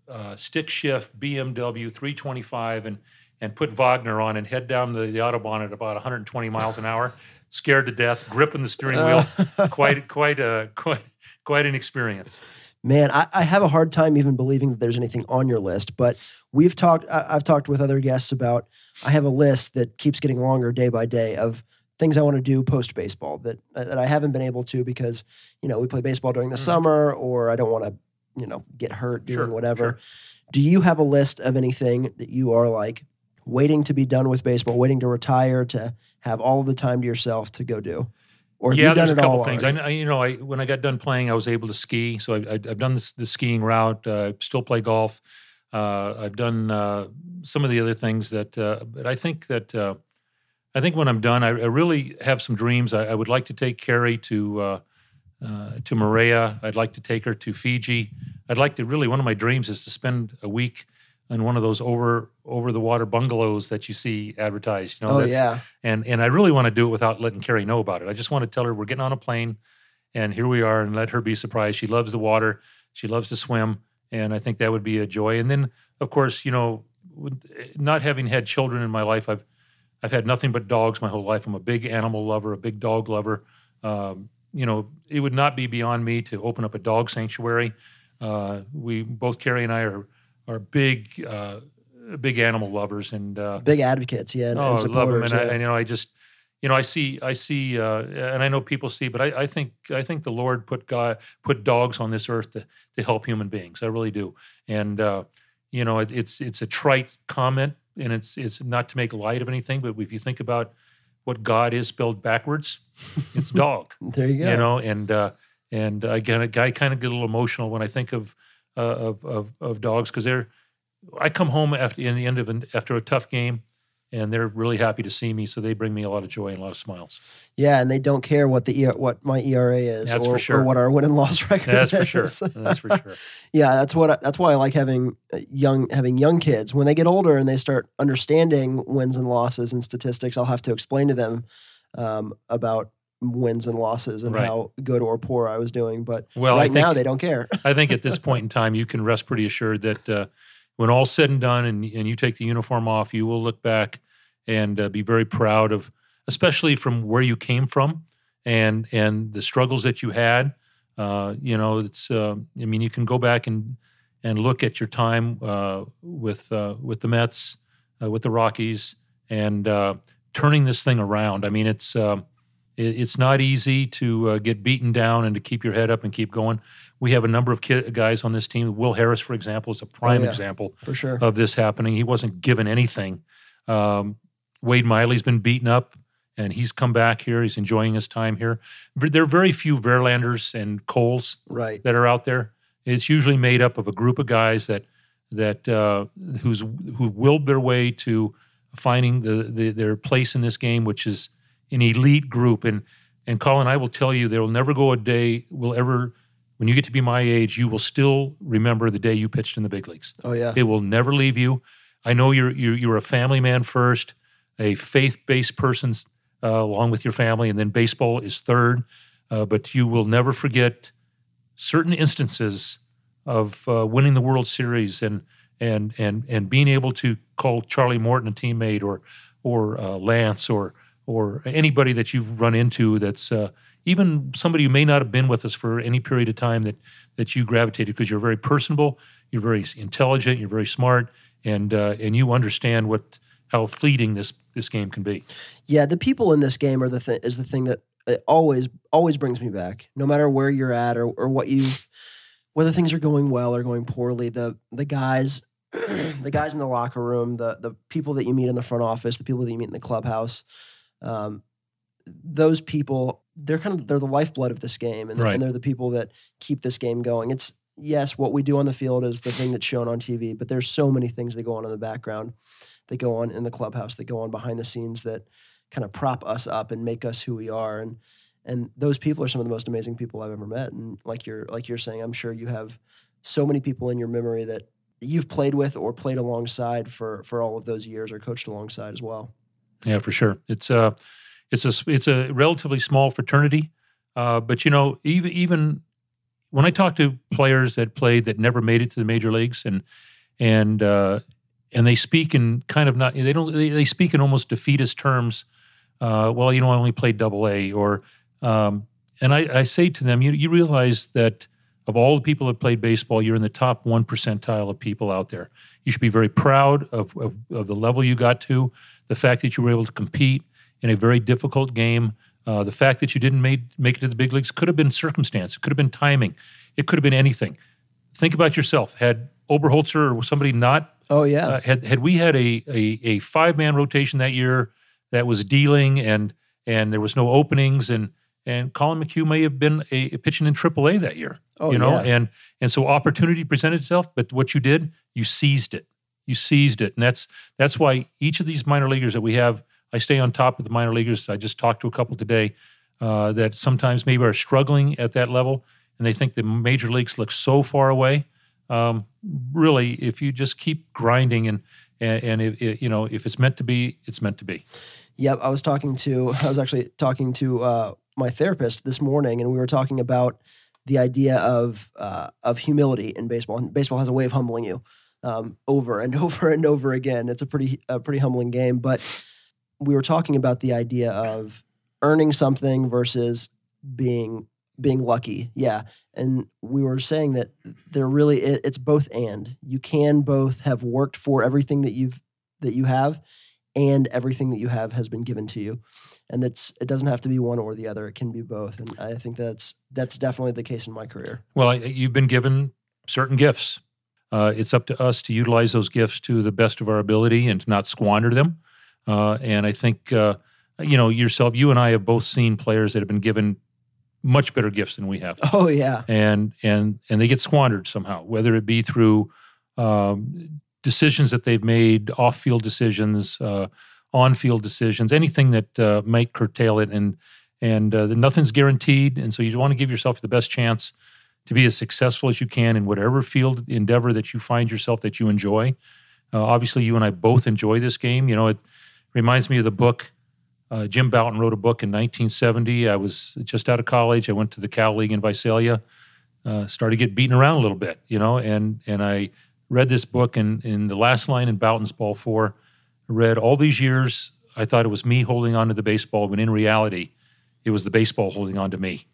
uh, stick shift BMW 325 and and put Wagner on and head down the, the autobahn at about 120 miles an hour, scared to death, gripping the steering wheel. quite quite a quite quite an experience. Man, I, I have a hard time even believing that there's anything on your list. But we've talked. I, I've talked with other guests about. I have a list that keeps getting longer day by day of things I want to do post baseball that that I haven't been able to because you know we play baseball during the Mhm. summer or I don't want to you know get hurt doing Sure, whatever. sure. Do you have a list of anything that you are like waiting to be done with baseball, waiting to retire, to have all the time to yourself to go do? Or have yeah, you done there's a couple things. I, I, you know, I when I got done playing, I was able to ski, so I, I've done this, the skiing route. Uh, I still play golf. Uh, I've done uh, some of the other things that, uh, but I think that uh, I think when I'm done, I, I really have some dreams. I, I would like to take Carrie to uh, uh, to Maria. I'd like to take her to Fiji. I'd like to really. One of my dreams is to spend a week in one of those over over the water bungalows that you see advertised. You know, oh that's, yeah, and and I really want to do it without letting Carrie know about it. I just want to tell her we're getting on a plane, and here we are, and let her be surprised. She loves the water, she loves to swim, and I think that would be a joy. And then, of course, you know, not having had children in my life, I've I've had nothing but dogs my whole life. I'm a big animal lover, a big dog lover. Um, you know, it would not be beyond me to open up a dog sanctuary. Uh, we both Carrie and I are are big uh, big animal lovers, and uh, big advocates, yeah, and, oh, and I love them, supporters. and, I, yeah. and you know, I just, you know, I see, I see, uh, and I know people see, but I, I think, I think the Lord put God, put dogs on this earth to to help human beings. I really do, and uh, you know, it, it's it's a trite comment, and it's it's not to make light of anything, but if you think about what God is spelled backwards, it's dog there you go. you know and uh and again i kind of get a little emotional when i think of uh, of, of of dogs because they're i come home after in the end of an, after a tough game and they're really happy to see me so they bring me a lot of joy and a lot of smiles Yeah, and they don't care what the what my ERA is That's or, for sure. or what our win and loss record that's for is. sure that's for sure yeah, that's what I, that's why I like having uh, young having young kids. When they get older and they start understanding wins and losses and statistics, I'll have to explain to them um, about wins and losses and Right. how good or poor I was doing. But well right think now they don't care. I think at this point in time, you can rest pretty assured that uh, when all's said and done, and, and you take the uniform off, you will look back and uh, be very proud of, especially from where you came from and and the struggles that you had. Uh, you know, it's. Uh, I mean, you can go back and and look at your time uh, with uh, with the Mets, uh, with the Rockies, and uh, turning this thing around. I mean, it's. It- it's not easy to uh, get beaten down and to keep your head up and keep going. We have a number of ki- guys on this team. Will Harris, for example, is a prime yeah. example For sure. of this happening. He wasn't given anything. Um, Wade Miley's been beaten up, and he's come back here. He's enjoying his time here. There are very few Verlanders and Coles right. that are out there. It's usually made up of a group of guys that that uh, who's who willed their way to finding the, the their place in this game, which is an elite group. And and Collin, I will tell you, there will never go a day will ever when you get to be my age, you will still remember the day you pitched in the big leagues. Oh yeah. It will never leave you. I know you're you're, you're a family man first. a faith-based person uh, along with your family, and then baseball is third. Uh, but you will never forget certain instances of uh, winning the World Series and and and and being able to call Charlie Morton a teammate or or uh, Lance or or anybody that you've run into that's uh, even somebody who may not have been with us for any period of time that that you gravitated because you're very personable, you're very intelligent, you're very smart, and uh, and you understand what how fleeting this this game can be. Yeah, the people in this game are the th- is the thing that uh, always always brings me back. No matter where you're at or or what you whether things are going well or going poorly, the the guys the guys in the locker room, the the people that you meet in the front office, the people that you meet in the clubhouse, um, those people they're kind of they're the lifeblood of this game, and, Right. and they're the people that keep this game going. It's yes, what we do on the field is the thing that's shown on TV, but there's so many things that go on in the background, that go on in the clubhouse, that go on behind the scenes that kind of prop us up and make us who we are, and and those people are some of the most amazing people I've ever met. And like you're like you're saying, I'm sure you have so many people in your memory that you've played with or played alongside for for all of those years or coached alongside as well. Yeah, for sure. It's a it's a it's a relatively small fraternity, uh, but you know even even when I talk to players that played that never made it to the major leagues and and uh, and they speak in kind of not they don't they, they speak in almost defeatist terms. Uh, well, you know, I only played double A, or um, and I, I say to them, you you realize that of all the people that played baseball, you're in the top one percentile of people out there. You should be very proud of, of, of the level you got to, the fact that you were able to compete in a very difficult game. Uh, the fact that you didn't make, make it to the big leagues could have been circumstance, it could have been timing, it could have been anything. Think about yourself. Had Oberholtzer or somebody not Oh yeah, uh, had had we had a a, a five man rotation that year that was dealing and and there was no openings and and Collin McHugh may have been a, a pitching in AAA that year. Oh, you know, yeah. and and so opportunity presented itself, but what you did, you seized it. You seized it, and that's that's why each of these minor leaguers that we have, I stay on top of the minor leaguers. I just talked to a couple today uh, that sometimes maybe are struggling at that level, and they think the major leagues look so far away. Um, really, if you just keep grinding and and, and if, if, you know if it's meant to be, it's meant to be. Yep, I was talking to I was actually talking to uh, my therapist this morning, and we were talking about the idea of uh, of humility in baseball. And baseball has a way of humbling you um, over and over and over again. It's a pretty a pretty humbling game, but we were talking about the idea of earning something versus being being lucky. Yeah, and we were saying that there really it, it's both and. You can both have worked for everything that you've that you have and everything that you have has been given to you and it's it doesn't have to be one or the other it can be both and i think that's that's definitely the case in my career Well, you've been given certain gifts. Uh, it's up to us to utilize those gifts to the best of our ability and to not squander them. Uh, and I think, uh, you know, yourself, you and I have both seen players that have been given much better gifts than we have, oh yeah. And and and they get squandered somehow, whether it be through um, decisions that they've made, off-field decisions, uh, on-field decisions, anything that uh, might curtail it, and and uh, nothing's guaranteed, and so you want to give yourself the best chance to be as successful as you can in whatever field endeavor that you find yourself that you enjoy. Uh, obviously, you and I both enjoy this game. You know, it reminds me of the book. Uh, Jim Bouton wrote a book in 1970. I was just out of college. I went to the Cal League in Visalia. Uh, started to get beaten around a little bit, you know, and and I read this book, and in the last line in Bouton's Ball Four, read all these years. I thought it was me holding on to the baseball, when in reality, it was the baseball holding on to me.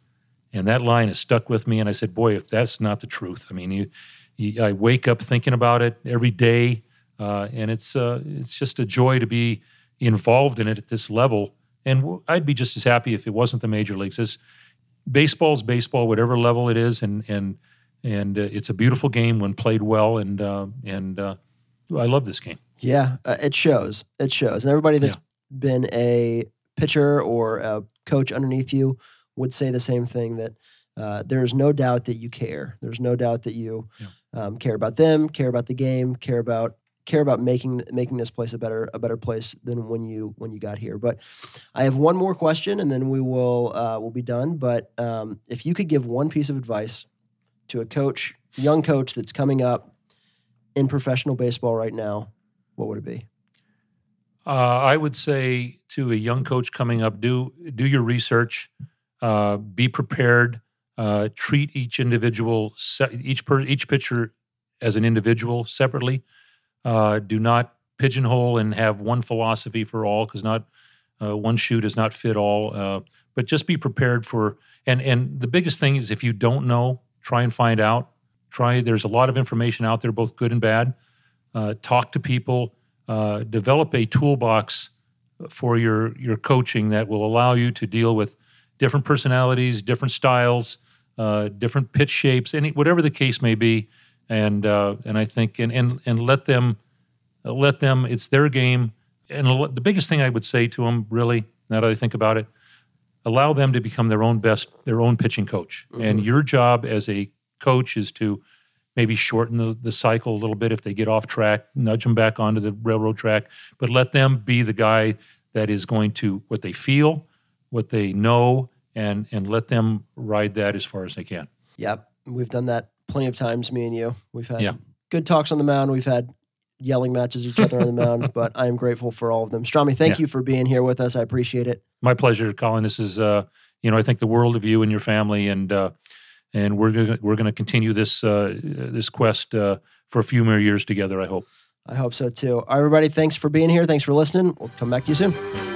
And that line has stuck with me. And I said, boy, if that's not the truth, I mean, you, you, I wake up thinking about it every day, uh, and it's uh, it's just a joy to be involved in it at this level. And w- I'd be just as happy if it wasn't the major leagues. It's, baseball's baseball, whatever level it is, and and and uh, it's a beautiful game when played well. And uh, and uh, I love this game. yeah uh, it shows it shows and everybody that's been a pitcher or a coach underneath you would say the same thing that uh, there's no doubt that you care. There's no doubt that you Yeah. um, care about them care about the game care about care about making making this place a better a better place than when you when you got here. But i have one more question and then we will uh, we'll be done. But um, if you could give one piece of advice to a coach young coach that's coming up in professional baseball right now what would it be? Uh, I would say to a young coach coming up, do do your research, uh, be prepared, uh, treat each individual, se- each per, each pitcher as an individual separately. Uh, do not pigeonhole and have one philosophy for all, because not uh, one shoe does not fit all. Uh, but just be prepared for. And and the biggest thing is if you don't know, try and find out. Try. There's a lot of information out there, both good and bad. Talk to people. Develop a toolbox for your your coaching that will allow you to deal with different personalities, different styles, uh, different pitch shapes, any whatever the case may be. And uh, and I think and and and let them let them. It's their game. And the biggest thing I would say to them, really, now that I think about it, allow them to become their own best, their own pitching coach. And your job as a coach is to maybe shorten the, the cycle a little bit if they get off track, nudge them back onto the railroad track, but let them be the guy that is going to what they feel, what they know, and and let them ride that as far as they can. Yeah, we've done that plenty of times, me and you. We've had Yeah. good talks on the mound. We've had yelling matches each other on the mound, but I am grateful for all of them. Stromy, thank Yeah. you for being here with us. I appreciate it. My pleasure, Collin. This is uh, you know I think the world of you and your family, and uh, and we're gonna, we're going to continue this uh, this quest uh, for a few more years together. I hope. I hope so too. All right, everybody, thanks for being here. Thanks for listening. We'll come back to you soon.